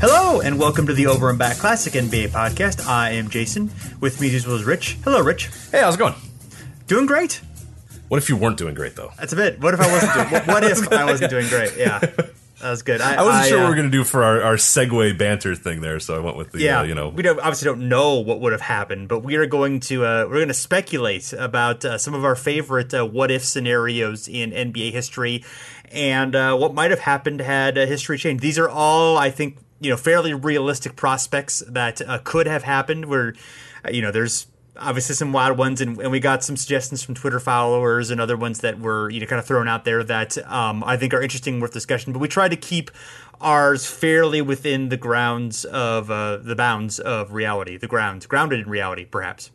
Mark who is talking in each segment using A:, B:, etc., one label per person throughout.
A: Hello, and welcome to the Over and Back Classic NBA podcast. I am Jason. With me, as well as Rich. Hello, Rich.
B: Hey, how's it going?
A: Doing great.
B: What if you weren't doing great though?
A: That's a bit. What if I wasn't doing? What, what if I wasn't doing great? Yeah, that was good. I,
B: I wasn't sure
A: uh,
B: what we were gonna do for our, our segue banter thing there, so I went with the
A: Yeah,
B: uh, you know
A: we don't, obviously don't know what would have happened, but we are going to uh, we're going to speculate about uh, some of our favorite uh, what if scenarios in NBA history, and uh, what might have happened had uh, history changed. These are all, I think, you know, fairly realistic prospects that uh, could have happened. Where, uh, you know, there's obviously some wild ones, and, and we got some suggestions from Twitter followers and other ones that were you know kind of thrown out there that um, I think are interesting, worth discussion. But we tried to keep ours fairly within the grounds of uh, the bounds of reality, the grounds grounded in reality, perhaps.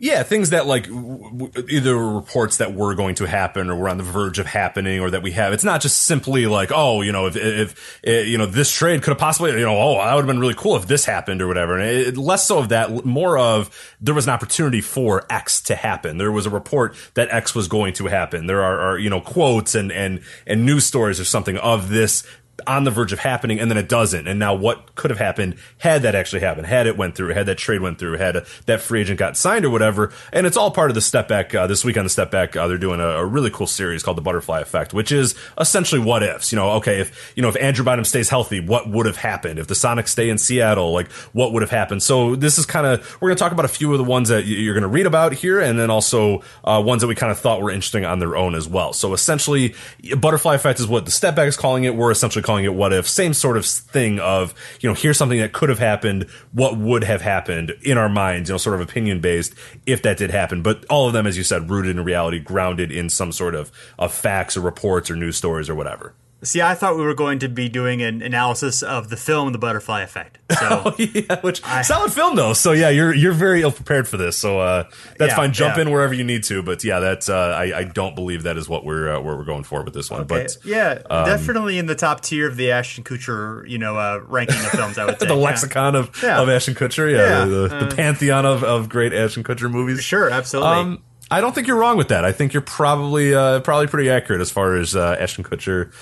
B: Yeah things that like w- either reports that were going to happen or we're on the verge of happening or that we have. It's not just simply like oh you know if if, if you know this trade could have possibly you know oh that would have been really cool if this happened or whatever. And it, less so of that, more of there was an opportunity for X to happen. There was a report that X was going to happen. There are, are you know quotes and and and news stories or something of this on the verge of happening and then it doesn't. And now what could have happened had that actually happened had it went through had that trade went through had that free agent got signed or whatever. And it's all part of the step back uh, this week on the step back uh, they're doing a, a really cool series called the butterfly effect which is essentially what ifs. You know okay if you know if andrew bynum stays healthy what would have happened? If the sonics stay in seattle like what would have happened? So this is kind of we're going to talk about a few of the ones that you're going to read about here and then also uh, ones that we kind of thought were interesting on their own as well. So essentially butterfly effect is what the step back is calling it. We're essentially calling it what if same sort of thing of you know here's something that could have happened what would have happened in our minds you know sort of opinion based if that did happen. But all of them as you said rooted in reality grounded in some sort of of facts or reports or news stories or whatever
A: See, I thought we were going to be doing an analysis of the film The Butterfly Effect. So
B: yeah, which solid film though. So yeah, you're you're very ill prepared for this. So uh, that's
A: Yeah,
B: fine. Jump
A: yeah.
B: in wherever you need to. But yeah, that's uh, I, I don't believe that is what we're uh, where we're going for with this one. But
A: yeah,
B: um,
A: definitely in the top tier of the Ashton Kutcher, you know, uh, ranking of films. I would say
B: the lexicon of,
A: Yeah.
B: of Ashton Kutcher, yeah,
A: Yeah,
B: the, the,
A: uh,
B: the pantheon of, of great Ashton Kutcher movies.
A: Sure, absolutely.
B: Um, I don't think you're wrong with that. I think you're probably uh, probably pretty accurate as far as uh, Ashton Kutcher.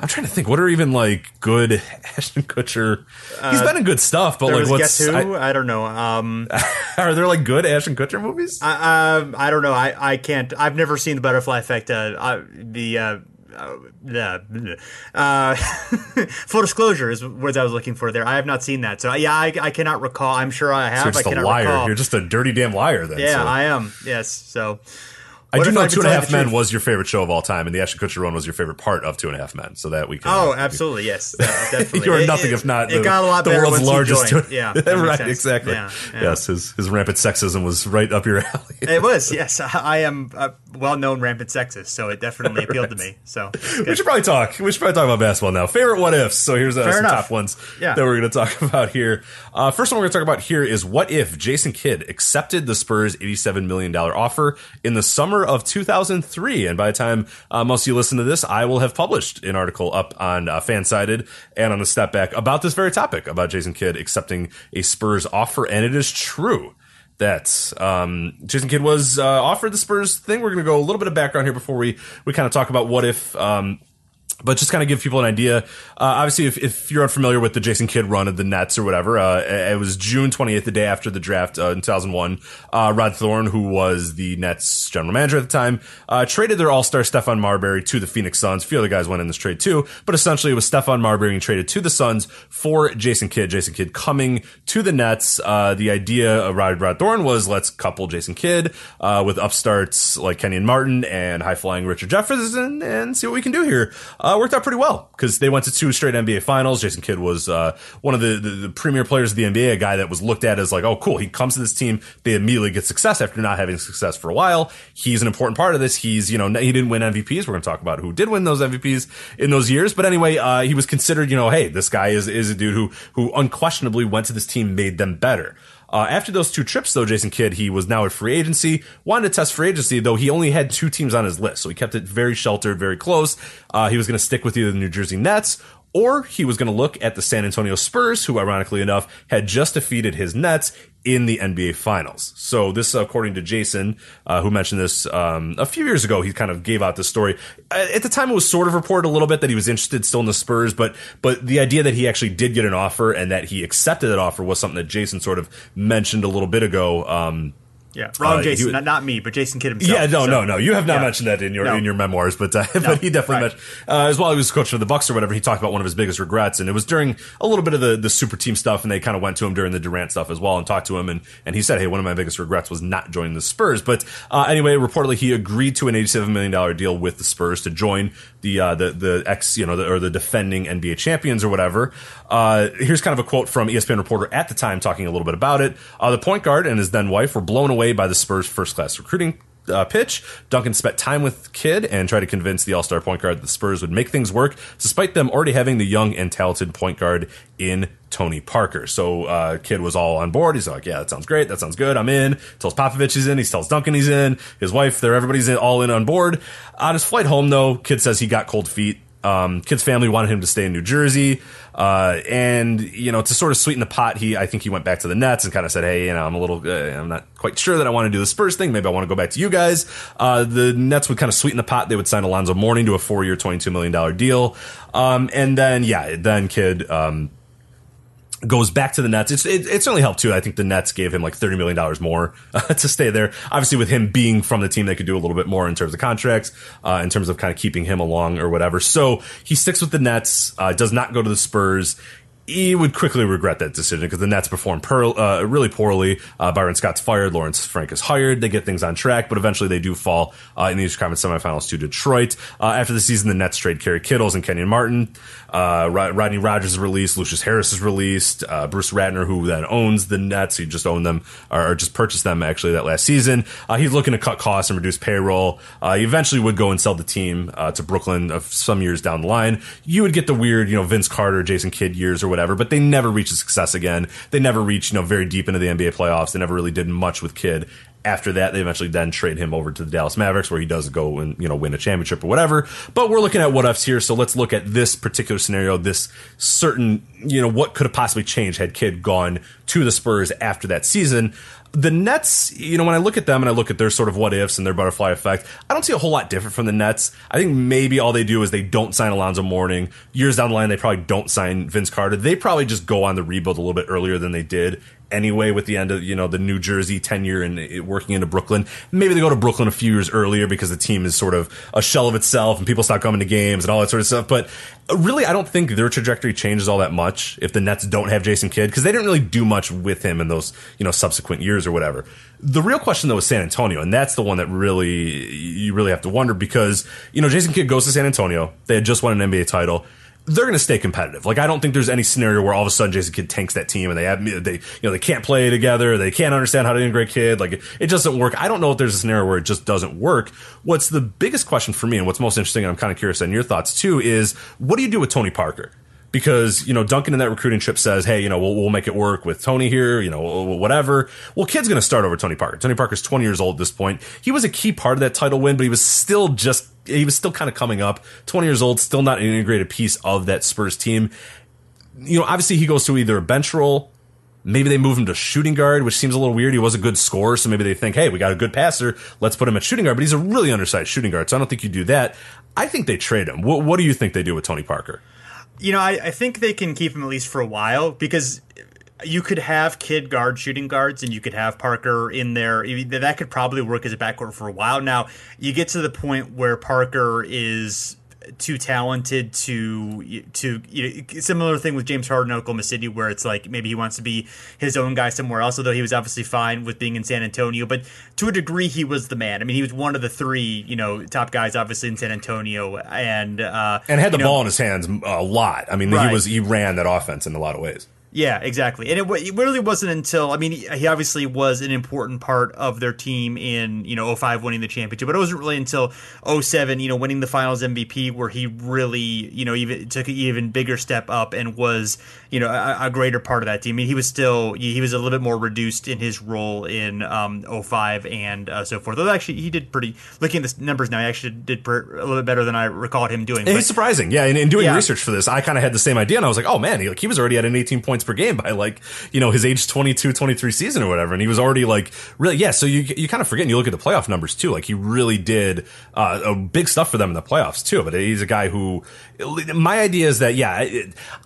B: I'm trying to think. What are even like good Ashton Kutcher? He's been in good stuff, but
A: Uh,
B: like, what's
A: Guess Who?
B: I-
A: I, don't know. Um,
B: are there like good Ashton Kutcher movies?
A: I, um, I don't know. I, I can't. I've never seen the Butterfly Effect. Uh, I, the uh, uh, the- uh, full disclosure is words I was looking for there. I have not seen that, so yeah, I, I cannot recall. I'm sure I have.
B: you're just
A: I
B: a liar.
A: recall.
B: You're just a dirty damn liar. Then.
A: Yeah,
B: so.
A: I am. Yes. So,
B: I do know Two and a Half Men was your favorite show of all time, and the Ashton Kutcher one was your favorite part of Two and a Half Men. So that we can.
A: Oh, absolutely, yes, definitely.
B: You are nothing
A: it-
B: if not
A: It
B: the,
A: got a lot
B: the
A: better
B: world's largest. Two-
A: Yeah,
B: right,
A: sense.
B: exactly.
A: Yeah, yeah.
B: Yes, his his rampant sexism was right up your alley.
A: It was, yes. I am a well-known rampant sexist, so it definitely appealed to me. So
B: we should probably talk. We should probably talk about basketball now. Favorite what ifs. So here's uh, some
A: enough.
B: top ones
A: Yeah.
B: that we're going to talk about here. Uh, first one we're going to talk about here is what if Jason Kidd accepted the Spurs' $87 million offer in the summer of 2003. And by the time uh, most of you listen to this, I will have published an article up on uh, Fansided and on the Step Back about this very topic about Jason Kidd accepting a Spurs offer. And it is true that um, Jason Kidd was uh, offered the Spurs thing. We're going to go a little bit of background here before we we kind of talk about what if. Um, but just kind of give people an idea. Uh, obviously, if, if you're unfamiliar with the Jason Kidd run of the Nets or whatever, uh, it was June 28th, the day after the draft uh, in 2001. Uh, Rod Thorn, who was the Nets general manager at the time, uh, traded their all-star Stephon Marbury to the Phoenix Suns. A few other guys went in this trade too, but essentially it was Stephon Marbury being traded to the Suns for Jason Kidd. Jason Kidd coming to the Nets. Uh, the idea of Rod, Rod Thorn was let's couple Jason Kidd uh, with upstarts like Kenyon Martin and high-flying Richard Jefferson and see what we can do here. Uh, worked out pretty well because they went to two straight NBA finals. Jason Kidd was uh, one of the, the, the premier players of the NBA, a guy that was looked at as like, oh, cool. He comes to this team. They immediately get success after not having success for a while. He's an important part of this. He's, you know, he didn't win MVPs. We're going to talk about who did win those MVPs in those years. But anyway, uh, he was considered, you know, hey, this guy is, is a dude who, who unquestionably went to this team, made them better. Uh, after those two trips, though, Jason Kidd, he was now at free agency, wanted to test free agency, though he only had two teams on his list. So he kept it very sheltered, very close. Uh, he was going to stick with either the New Jersey Nets or he was going to look at the San Antonio Spurs, who ironically enough had just defeated his Nets in the NBA Finals. So this, according to Jason, uh, who mentioned this um, a few years ago, he kind of gave out this story. Uh, At the time, it was sort of reported a little bit that he was interested still in the Spurs, but but the idea that he actually did get an offer and that he accepted that offer was something that Jason sort of mentioned a little bit ago. Um,
A: yeah, wrong,
B: Uh,
A: Jason,
B: would-
A: not, not me, but Jason Kidd himself.
B: yeah, no,
A: So,
B: no, no. You have not
A: yeah.
B: mentioned that in your
A: No.
B: in your memoirs, but uh,
A: No,
B: but he definitely
A: right.
B: mentioned uh, as well. He was coach for the Bucks or whatever. He talked about one of his biggest regrets, and it was during a little bit of the the super team stuff, and they kind of went to him during the Durant stuff as well and talked to him, and and he said, hey, one of my biggest regrets was not joining the Spurs. But uh, anyway, reportedly he agreed to an eighty seven million dollar deal with the Spurs to join the uh, the the ex you know the, or the defending NBA champions or whatever. Uh, here's kind of a quote from ESPN reporter at the time talking a little bit about it. Uh, the point guard and his then wife were blown away by the Spurs' first class recruiting uh, pitch. Duncan spent time with Kidd and tried to convince the All Star point guard that the Spurs would make things work, despite them already having the young and talented point guard in Tony Parker. So uh, Kidd was all on board. He's like, "Yeah, that sounds great. That sounds good. I'm in." Tells Popovich he's in. He tells Duncan he's in. His wife, they're everybody's in, all in on board. On his flight home, though, Kidd says he got cold feet. Um, Kidd's family wanted him to stay in New Jersey, uh, and you know to sort of sweeten the pot, he I think he went back to the Nets and kind of said, "Hey, you know, I'm a little, uh, I'm not quite sure that I want to do the Spurs thing. Maybe I want to go back to you guys." Uh, the Nets would kind of sweeten the pot. They would sign Alonzo Mourning to a four-year, twenty-two million dollar deal, um, and then yeah, then Kidd. Um, goes back to the Nets. It's it, it certainly helped too. I think the Nets gave him like thirty million dollars more uh, to stay there. Obviously, with him being from the team, they could do a little bit more in terms of contracts, uh, in terms of kind of keeping him along or whatever. So he sticks with the Nets. Uh, does not go to the Spurs. He would quickly regret that decision because the Nets perform per, uh, really poorly. Uh, Byron Scott's fired. Lawrence Frank is hired. They get things on track, but eventually they do fall uh, in the Eastern Conference semifinals to Detroit. Uh, after the season, the Nets trade Kerry Kittles and Kenyon Martin. Uh, Rodney Rogers is released. Lucius Harris is released. Uh, Bruce Ratner, who then owns the Nets, he just owned them or, just purchased them actually that last season. He's looking to cut costs and reduce payroll. He eventually would go and sell the team to Brooklyn of some years down the line. You would get the weird, you know, Vince Carter, Jason Kidd years or whatever, but they never reached success again. They never reached, you know, very deep into the NBA playoffs. They never really did much with Kidd after that, they eventually then trade him over to the Dallas Mavericks, where he does go and you know win a championship or whatever. But we're looking at what ifs here, so let's look at this particular scenario, this certain you know what could have possibly changed had Kidd gone to the Spurs after that season. The Nets, you know, when I look at them and I look at their sort of what ifs and their butterfly effect, I don't see a whole lot different from the Nets. I think maybe all they do is they don't sign Alonzo Mourning. Years down the line, they probably don't sign Vince Carter. They probably just go on the rebuild a little bit earlier than they did anyway with the end of you know the New Jersey tenure and working into Brooklyn. Maybe they go to Brooklyn a few years earlier because the team is sort of a shell of itself and people stop coming to games and all that sort of stuff. But really, I don't think their trajectory changes all that much if the Nets don't have Jason Kidd because they didn't really do much with him in those you know subsequent years or whatever. The real question though is San Antonio, and that's the one that really you really have to wonder because you know Jason Kidd goes to San Antonio. They had just won an NBA title they're going to stay competitive. Like I don't think there's any scenario where all of a sudden Jason Kidd tanks that team and they have they you know they can't play together, they can't understand how to integrate Kidd. Like it just doesn't work. I don't know if there's a scenario where it just doesn't work. What's the biggest question for me and what's most interesting, and I'm kind of curious on your thoughts too, is what do you do with Tony Parker? Because you know Duncan in that recruiting trip says, "Hey, you know, we'll, we'll make it work with Tony here, you know, whatever." Well, Kidd's going to start over Tony Parker. Tony Parker's 20 years old at this point. He was a key part of that title win, but he was still just he was still kind of coming up. 20 years old, still not an integrated piece of that Spurs team. You know, obviously he goes to either a bench role. Maybe they move him to shooting guard, which seems a little weird. He was a good scorer, so maybe they think, hey, we got a good passer. Let's put him at shooting guard. But he's a really undersized shooting guard, so I don't think you do that. I think they trade him. What, what do you think they do with Tony Parker?
A: You know, I, I think they can keep him at least for a while because you could have Kidd guard shooting guards and you could have Parker in there. That could probably work as a backcourt for a while. Now, you get to the point where Parker is too talented to to you know, similar thing with James Harden Oklahoma City where it's like maybe he wants to be his own guy somewhere else although he was obviously fine with being in San Antonio. But to a degree he was the man. I mean he was one of the three you know top guys obviously in San Antonio. And uh,
B: and had the ball know, in his hands a lot. I mean right. he was he ran that offense in a lot of ways
A: yeah, exactly. And it, it, really wasn't until I mean he obviously was an important part of their team in you know 05 winning the championship, but it wasn't really until 07 you know winning the Finals MVP where he really you know even took an even bigger step up and was you know a, a greater part of that team. I mean he was still he was a little bit more reduced in his role in um, 05 and uh, so forth. Though actually he did pretty looking at the numbers now he actually did per, a little bit better than I recalled him doing.
B: But, surprising, yeah. In, in doing yeah. research for this, I kind of had the same idea, and I was like, oh man, he, like, he was already at an 18 points per game by like, you know, his age 22, 23 season or whatever. And he was already like, really, yeah. So you, you kind of forget and you look at the playoff numbers too. Like he really did, uh, big stuff for them in the playoffs too. But he's a guy who, my idea is that, yeah,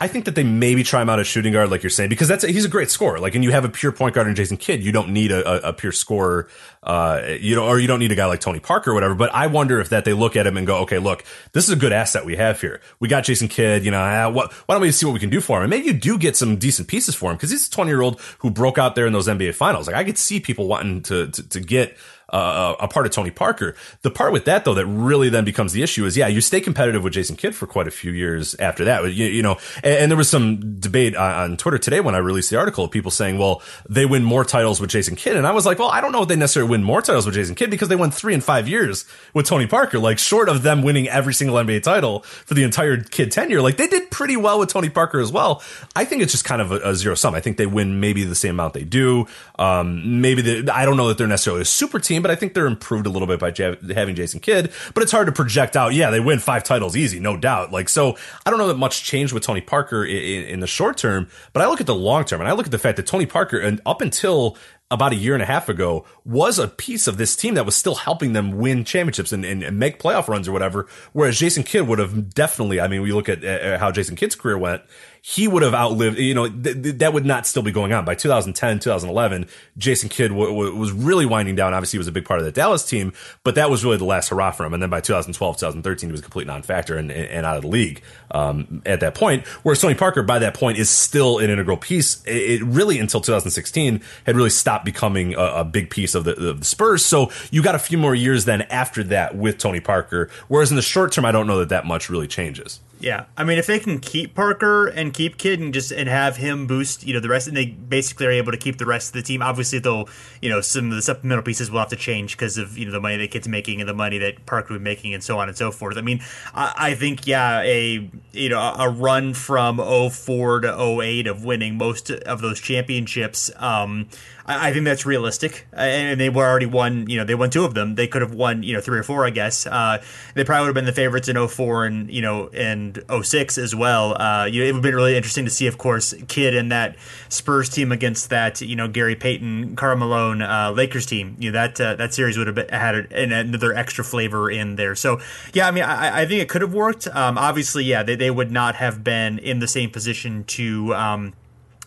B: I think that they maybe try him out as shooting guard, like you're saying, because that's, a, he's a great scorer. Like, and you have a pure point guard in Jason Kidd. You don't need a, a, a pure scorer, uh, you know, or you don't need a guy like Tony Parker or whatever. But I wonder if that they look at him and go, okay, look, this is a good asset we have here. We got Jason Kidd, you know, uh, what, why don't we see what we can do for him? And maybe you do get some decent pieces for him because he's a 20 year old who broke out there in those NBA finals. Like I could see people wanting to, to, to get uh, a part of Tony Parker. The part with that though that really then becomes the issue is yeah, you stay competitive with Jason Kidd for quite a few years after that. You, you know, and, and, there was some debate on, on, Twitter today when I released the article of people saying, well, they win more titles with Jason Kidd, and I was like, well, I don't know if they necessarily win more titles with Jason Kidd because they won three and five years with Tony Parker. Like short of them winning every single NBA title for the entire Kidd tenure, like they did pretty well with Tony Parker as well. I think it's just kind of a, a zero sum. I think they win maybe the same amount they do. Um, maybe the, I don't know that they're necessarily a super team, but I think they're improved a little bit by having Jason Kidd, but it's hard to project out. Yeah, they win five titles easy, no doubt. Like, so I don't know that much changed with Tony Parker in, in the short term, but I look at the long term and I look at the fact that Tony Parker, and up until about a year and a half ago was a piece of this team that was still helping them win championships and, and, and make playoff runs or whatever. Whereas Jason Kidd would have definitely, I mean, we look at uh, how Jason Kidd's career went he would have outlived, you know, th- th- that would not still be going on. By 2010, 2011, Jason Kidd w- w- was really winding down. Obviously, he was a big part of the Dallas team, but that was really the last hurrah for him. And then by 2012, 2013, he was a complete non factor and, and, out of the league um, at that point. Whereas Tony Parker, by that point, is still an integral piece. It, it really, until 2016, had really stopped becoming a, a big piece of the, of the Spurs. So you got a few more years then after that with Tony Parker. Whereas in the short term, I don't know that that much really changes.
A: Yeah, I mean, if they can keep Parker and keep Kidd and just and have him boost, you know, the rest, and they basically are able to keep the rest of the team. Obviously, they'll, you know, some of the supplemental pieces will have to change because of you know the money that Kidd's making and the money that Parker would be making and so on and so forth. I mean, I, I think yeah, a you know a run from 04 to 08 of winning most of those championships. Um, I, I think that's realistic. And they were already won, you know, they won two of them. They could have won, you know, three or four, I guess. Uh, they probably would have been the favorites in 04 and, you know, and 06 as well. Uh, you know, it would have been really interesting to see, of course, Kidd and that Spurs team against that, you know, Gary Payton, Karl Malone, uh, Lakers team. You know, that, uh, that series would have been, had another extra flavor in there. So, yeah, I mean, I, I think it could have worked. Um, obviously, yeah, they, they would not have been in the same position to, um,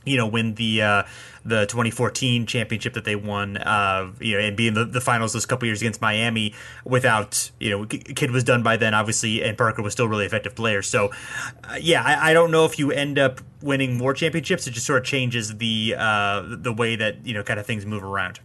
A: you know, win the uh, the 2014 championship that they won, uh, you know, and be in the, the finals those couple years against Miami without, you know, Kidd was done by then, obviously, and Parker was still really effective player. So, uh, yeah, I, I, don't know if you end up winning more championships. It just sort of changes the uh, the way that you know, kind of things move around.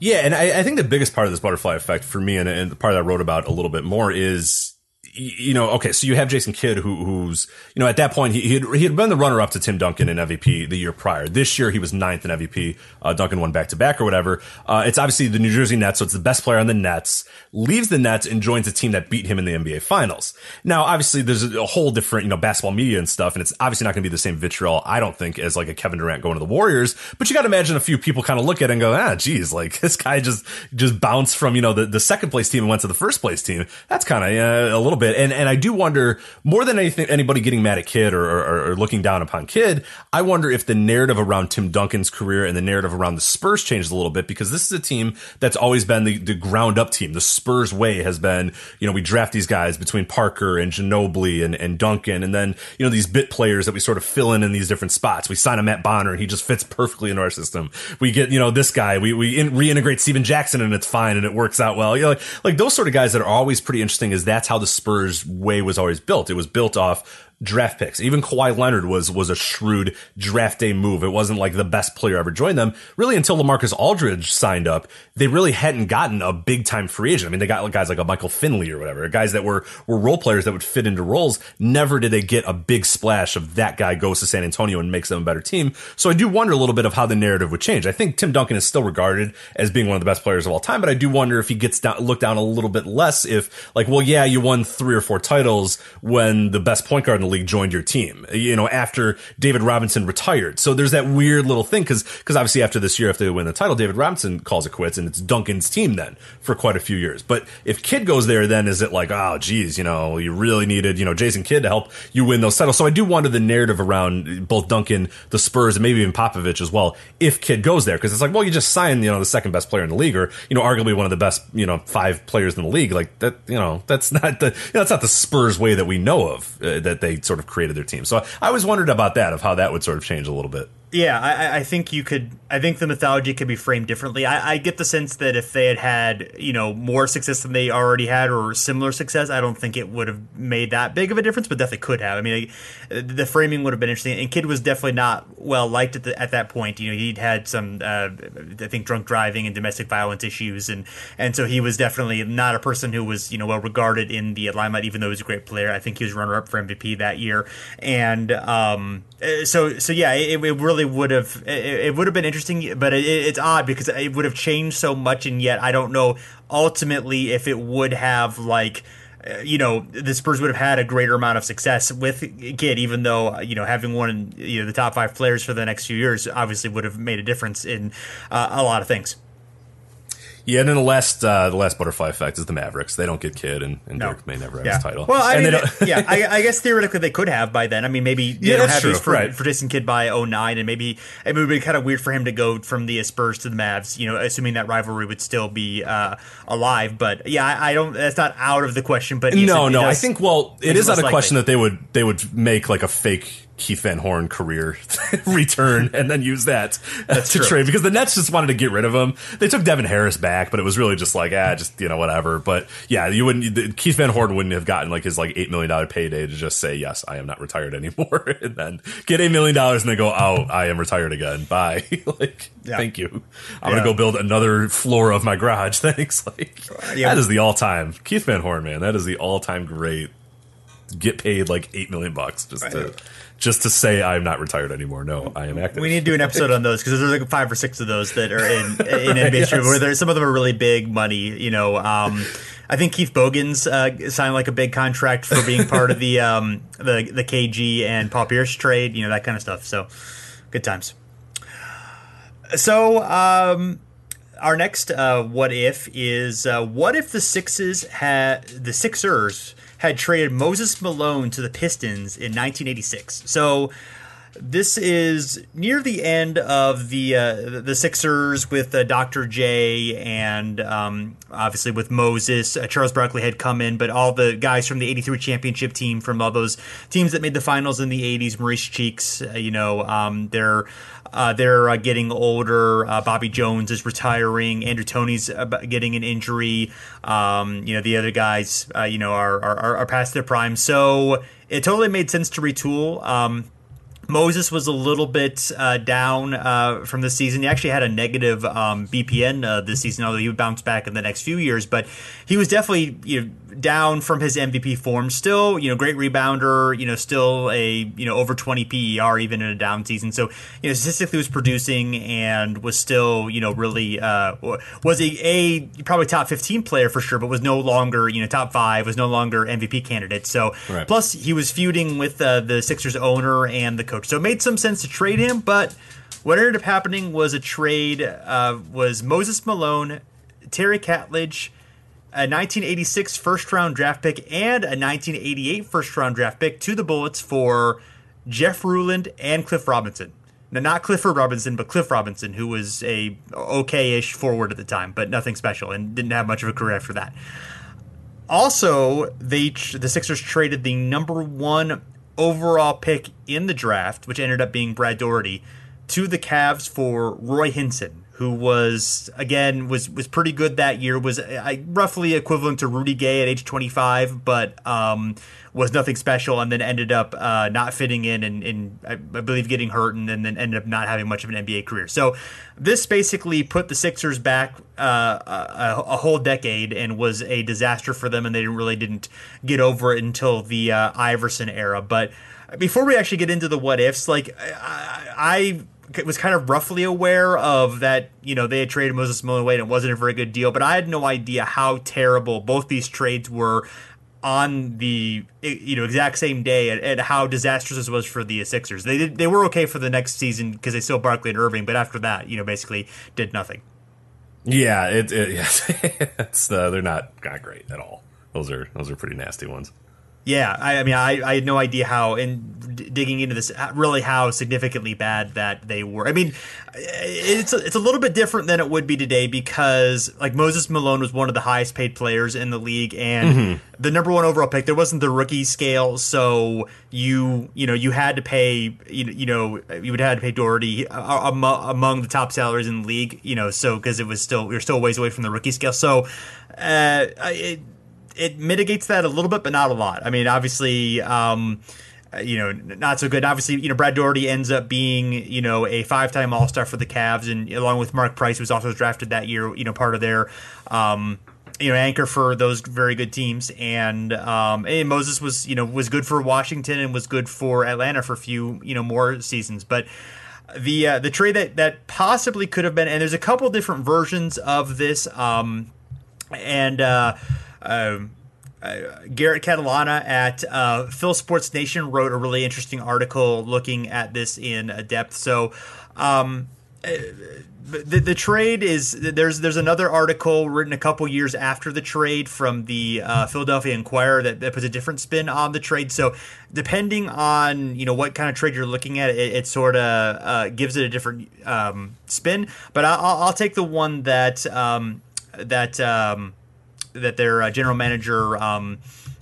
B: Yeah, and I, I think the biggest part of this butterfly effect for me, and, and the part that I wrote about a little bit more, is you know, okay, so you have Jason Kidd, who, who's, you know, at that point, he, he, had, he had been the runner up to Tim Duncan in MVP the year prior. This year, he was ninth in MVP. Uh, Duncan won back to back or whatever. Uh, it's obviously the New Jersey Nets, so it's the best player on the Nets, leaves the Nets and joins a team that beat him in the NBA Finals. Now, obviously, there's a whole different, you know, basketball media and stuff, and it's obviously not going to be the same vitriol, I don't think, as like a Kevin Durant going to the Warriors, but you got to imagine a few people kind of look at it and go, ah, geez, like this guy just, just bounced from, you know, the, the second place team and went to the first place team. That's kind of uh, a little bit. And, and I do wonder more than anything, anybody getting mad at Kidd or, or, or, looking down upon Kidd. I wonder if the narrative around Tim Duncan's career and the narrative around the Spurs changed a little bit because this is a team that's always been the, the ground up team. The Spurs way has been, you know, we draft these guys between Parker and Ginobili and, and Duncan, and then you know these bit players that we sort of fill in in these different spots. We sign a Matt Bonner and he just fits perfectly into our system. We get you know this guy. We we in, reintegrate Stephen Jackson and it's fine and it works out well. You know, like, like those sort of guys that are always pretty interesting. Is that's how the Spurs way was always built. It was built off draft picks. Even Kawhi Leonard was was a shrewd draft day move. It wasn't like the best player ever joined them. Really, until Lamarcus Aldridge signed up, they really hadn't gotten a big time free agent. I mean, they got guys like a Michael Finley or whatever, guys that were were role players that would fit into roles. Never did they get a big splash of that guy goes to San Antonio and makes them a better team. So I do wonder a little bit of how the narrative would change. I think Tim Duncan is still regarded as being one of the best players of all time, but I do wonder if he gets down, looked down a little bit less. If like, well, yeah, you won three or four titles when the best point guard in league joined your team, you know, after David Robinson retired. So there's that weird little thing because because obviously after this year, if they win the title, David Robinson calls it quits and it's Duncan's team then for quite a few years. But if Kidd goes there, then is it like, oh, geez, you know, you really needed, you know, Jason Kidd to help you win those titles. So I do wonder the narrative around both Duncan, the Spurs, and maybe even Popovich as well, if Kidd goes there. Because it's like, well, you just signed, you know, the second best player in the league or, you know, arguably one of the best, you know, five players in the league. Like that, you know, that's not the, you know, that's not the Spurs way that we know of uh, that they sort of created their team. So I always wondered about that, of how that would sort of change a little bit.
A: Yeah, I, I, think you could. I think the mythology could be framed differently. I, I, get the sense that if they had had, you know, more success than they already had, or similar success, I don't think it would have made that big of a difference, but definitely could have. I mean, the framing would have been interesting. And Kidd was definitely not well liked at at that point. You know, he'd had some, uh, I think, drunk driving and domestic violence issues, and and so he was definitely not a person who was, you know, well regarded in the limelight. Even though he was a great player, I think he was runner up for MVP that year, and um, so so yeah, it, it really would have it, it, would have been interesting, but it, it's odd because it would have changed so much, and yet I don't know ultimately if it would have like you know the Spurs would have had a greater amount of success with Kidd, even though you know having one you know the top five players for the next few years obviously would have made a difference in uh, a lot of things.
B: Yeah, and then the last uh, the last butterfly effect is the Mavericks. They don't get Kidd, and, and no. Dirk may never have
A: yeah.
B: his title.
A: Well, I mean, yeah, I, I, guess theoretically they could have by then. I mean, maybe they yeah, don't have true. these for, right. for Jason Kidd by 09, and maybe it would be kind of weird for him to go from the Spurs to the Mavs. You know, assuming that rivalry would still be uh, alive. But yeah, I, I, don't. That's not out of the question. But
B: no, it, no, I think well, it is out of question that they would they would make like a fake Keith Van Horn career return and then use that That's to true. trade because the Nets just wanted to get rid of him. They took Devin Harris back, but it was really just like ah, just you know whatever. But yeah, you wouldn't. Keith Van Horn wouldn't have gotten like his like eight million dollar payday to just say yes, I am not retired anymore, and then get eight million dollars and then go oh, I am retired again. Bye. like yeah. thank you. I'm yeah. gonna go build another floor of my garage. Thanks. Like yeah. that is the all time Keith Van Horn man. That is the all time great. Get paid like eight million bucks just right. to just to say I'm not retired anymore. No, I am active.
A: We need to do an episode on those because there's like five or six of those that are in in NBA yes. Where there's some of them are really big money. You know, um, I think Keith Bogans uh, signed like a big contract for being part of the um, the the KG and Paul Pierce trade. You know that kind of stuff. So good times. So. Um, our next uh, what if is uh, what if the Sixes had the Sixers had traded Moses Malone to the Pistons in 1986. So this is near the end of the uh, the Sixers with uh, Dr. J and um, obviously with Moses. Uh, Charles Barkley had come in, but all the guys from the '83 championship team, from all those teams that made the finals in the '80s, Maurice Cheeks, uh, you know, um, they're uh, they're uh, getting older. Bobby Jones is retiring. Andrew Toney's getting an injury. Um, you know, the other guys, you know, are, are are past their prime. So it totally made sense to retool. Um, Moses was a little bit uh, down uh, from the season. He actually had a negative um, BPM uh, this season, although he would bounce back in the next few years. But he was definitely you know, down from his MVP form. Still, you know, great rebounder. You know, still a you know over 20 PER even in a down season. So you know, statistically was producing and was still you know really uh, was a, a probably top 15 player for sure, but was no longer you know top five. Was no longer MVP candidate. So right. plus he was feuding with uh, the Sixers owner and the coach. So it made some sense to trade him, but. What ended up happening was a trade uh, was Moses Malone, Terry Catledge, a 1986 first round draft pick and a 1988 first round draft pick to the Bullets for Jeff Ruland and Cliff Robinson. Now, not Clifford Robinson, but Cliff Robinson, who was a okay-ish forward at the time, but nothing special and didn't have much of a career after that. Also, they the Sixers traded the number one overall pick in the draft, which ended up being Brad Daugherty, to the Cavs for Roy Hinson, who was again was was pretty good that year. Was uh, roughly equivalent to Rudy Gay at age 25, but um, was nothing special, and then ended up uh, not fitting in, and, and I, believe getting hurt, and then, then, ended up not having much of an NBA career. So this basically put the Sixers back uh, a, a, whole decade, and was a disaster for them, and they really didn't get over it until the uh, Iverson era. But before we actually get into the what ifs, like I, I was kind of roughly aware of that, you know, they had traded Moses Malone away and it wasn't a very good deal, but I had no idea how terrible both these trades were on the you know exact same day and, and how disastrous this was for the Sixers. They did, they were okay for the next season because they still Barkley and Irving, but after that, you know, basically did nothing.
B: Yeah, it, it yes, it's uh, they're not not great at all. Those are those are pretty nasty ones.
A: Yeah, I, I mean, I, I had no idea how, and d- digging into this, really how significantly bad that they were. I mean, it's a, it's a little bit different than it would be today because, like, Moses Malone was one of the highest paid players in the league, and mm-hmm. the number one overall pick. There wasn't the rookie scale, so you you know you had to pay you, you know you would have to pay Daugherty uh, among the top salaries in the league. You know, so because it was still you're still ways away from the rookie scale, so. Uh, it, it mitigates that a little bit, but not a lot. I mean, obviously, um, you know, not so good. Obviously, you know, Brad Daugherty ends up being, you know, a five-time All-Star for the Cavs, and along with Mark Price, who was also drafted that year, you know, part of their, um, you know, anchor for those very good teams. And, um, and Moses was, you know, was good for Washington and was good for Atlanta for a few, you know, more seasons. But the uh, the trade that that possibly could have been, and there's a couple different versions of this, um, and. Uh, um, uh, Garrett Catalana at uh, Phil Sports Nation wrote a really interesting article looking at this in depth. So, um, uh, the, the trade is there's there's another article written a couple years after the trade from the uh, Philadelphia Inquirer that, that puts a different spin on the trade. So depending on you know what kind of trade you're looking at, it, it sort of uh, gives it a different um, spin. But I'll, I'll, take the one that um, that um, that their uh, general manager um,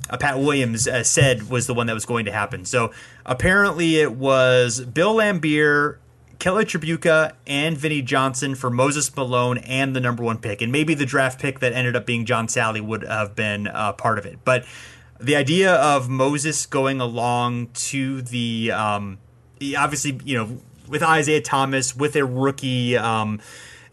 A: uh, Pat Williams uh, said was the one that was going to happen. So apparently it was Bill Laimbeer, Kelly Tripucka, and Vinnie Johnson for Moses Malone and the number one pick, and maybe the draft pick that ended up being John Salley would have been uh, part of it. But the idea of Moses going along to the um, obviously you know with Isiah Thomas with a rookie. Um,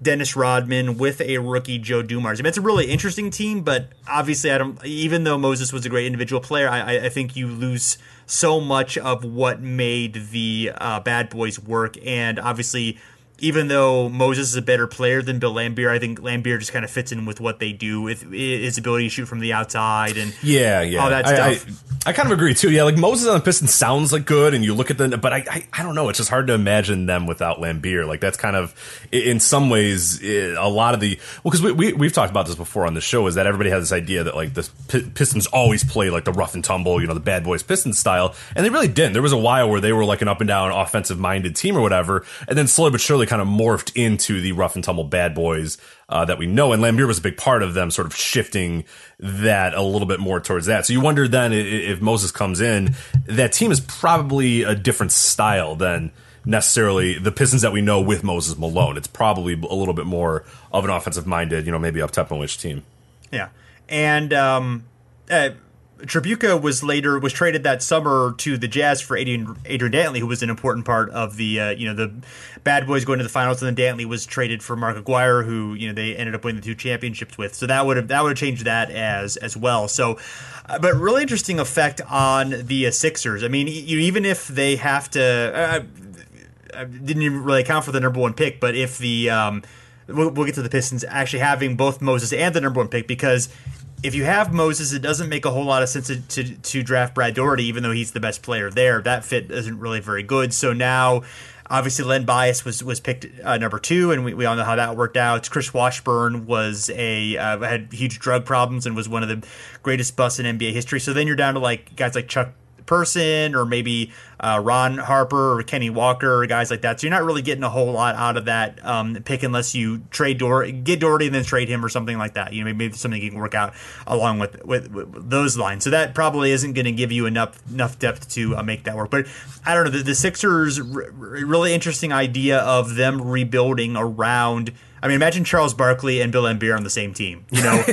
A: Dennis Rodman with a rookie Joe Dumars. I mean, it's a really interesting team, but obviously, I don't. Even though Moses was a great individual player, I, I think you lose so much of what made the uh, Bad Boys work, and obviously. Even though Moses is a better player than Bill Laimbeer, I think Laimbeer just kind of fits in with what they do with his ability to shoot from the outside and
B: yeah, yeah,
A: all that
B: I,
A: stuff.
B: I, I kind of agree too. Yeah, like Moses on the Pistons sounds like good, and you look at the, but I, I, I don't know. It's just hard to imagine them without Laimbeer. Like that's kind of, in some ways, a lot of the well, because we, we we've talked about this before on the show, is that everybody has this idea that like the Pistons always play like the rough and tumble, you know, the bad boys Pistons style, and they really didn't. There was a while where they were like an up and down offensive minded team or whatever, and then slowly but surely kind of morphed into the rough and tumble bad boys uh, that we know. And Laimbeer was a big part of them sort of shifting that a little bit more towards that. So you wonder then if Moses comes in, that team is probably a different style than necessarily the Pistons that we know with Moses Malone. It's probably a little bit more of an offensive minded, you know, maybe up tempo-ish team.
A: Yeah. And, um, uh, Tripucka was later was traded that summer to the Jazz for Adrian, Adrian Dantley, who was an important part of the uh, you know the Bad Boys going to the finals, and then Dantley was traded for Mark Aguirre, who you know they ended up winning the two championships with. So that would have that would have changed that as as well. So, uh, but really interesting effect on the uh, Sixers. I mean, you, even if they have to, uh, uh, didn't even really account for the number one pick, but if the um, we'll, we'll get to the Pistons actually having both Moses and the number one pick because if you have Moses, it doesn't make a whole lot of sense to, to, to, draft Brad Daugherty, even though he's the best player there. That fit isn't really very good. So now, obviously, Len Bias was was picked uh, number two, and we, we all know how that worked out. Chris Washburn was a uh, had huge drug problems and was one of the greatest busts in NBA history. So then you're down to like guys like Chuck person or maybe uh, Ron Harper or Kenny Walker or guys like that. So you're not really getting a whole lot out of that um, pick unless you trade Dor get Daugherty and then trade him or something like that. You know, maybe, maybe something you can work out along with, with, with those lines. So that probably isn't going to give you enough enough depth to uh, make that work. But I don't know. The, the Sixers r- really interesting idea of them rebuilding around – I mean, imagine Charles Barkley and Bill Laimbeer on the same team. You know,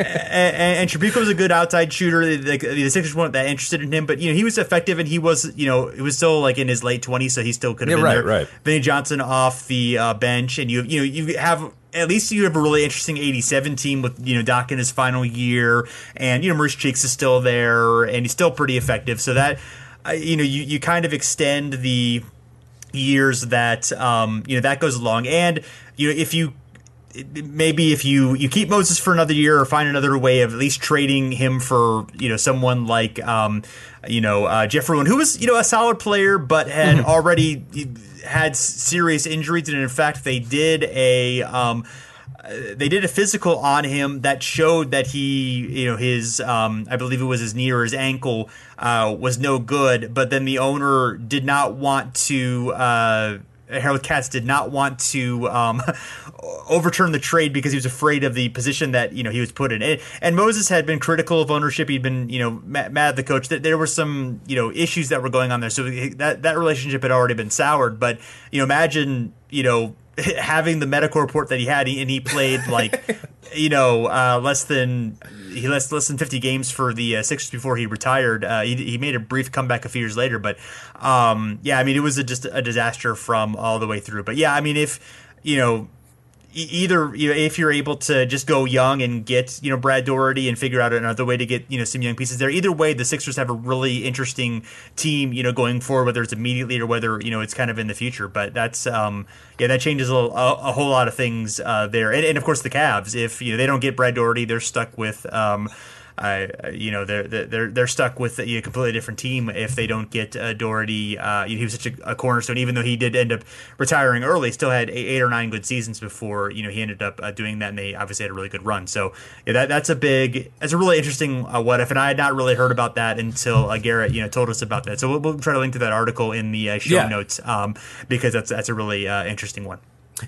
A: and, and, was a good outside shooter. The, the, Sixers weren't that interested in him, but you know he was effective, and he was you know he was still like in his late twenties, so he still could have
B: yeah,
A: been
B: right,
A: there.
B: Right,
A: Vinnie Johnson off the uh, bench, and you you know you have at least you have a really interesting 87 team with, you know, Doc in his final year and, you know, Maurice Cheeks is still there and he's still pretty effective. So that, uh, you know, you, you kind of extend the years that, um, you know, that goes along. And, you know, if you maybe if you you keep Moses for another year or find another way of at least trading him for you know someone like um, you know uh, Jeff Ruland, who was you know a solid player but had mm-hmm. already had serious injuries, and in fact they did a. Um, they did a physical on him that showed that he, you know, his, um, I believe it was his knee or his ankle, uh, was no good. But then the owner did not want to, uh, Harold Katz did not want to um, overturn the trade because he was afraid of the position that you know he was put in. And Moses had been critical of ownership. He'd been you know mad, at the coach. That there were some you know issues that were going on there. So that that relationship had already been soured. But you know, imagine you know having the medical report that he had, and he played like you know uh, less than he less less than 50 games for the uh, Sixers before he retired. Uh, he, he made a brief comeback a few years later, but um, yeah, I mean it was a, just a disaster from all the way through. But yeah, I mean if you know either you know, if you're able to just go young and get you know Brad Daugherty and figure out another way to get you know some young pieces there. Either way, the Sixers have a really interesting team you know going forward, whether it's immediately or whether you know it's kind of in the future. But that's um, yeah, that changes a, a, a whole lot of things uh, there. And, and, of course the Cavs, if you know they don't get Brad Daugherty, they're stuck with. Um, uh, you know they're they're they're stuck with a completely different team if they don't get uh, Daugherty. Uh, he was such a, a, cornerstone, even though he did end up retiring early. Still had eight, eight or nine good seasons before you know he ended up uh, doing that, and they obviously had a really good run. So yeah, that that's a big, that's a really interesting uh, what if, and I had not really heard about that until uh, Garrett you know told us about that. So we'll, we'll, try to link to that article in the show yeah. notes um, because that's that's a really interesting one.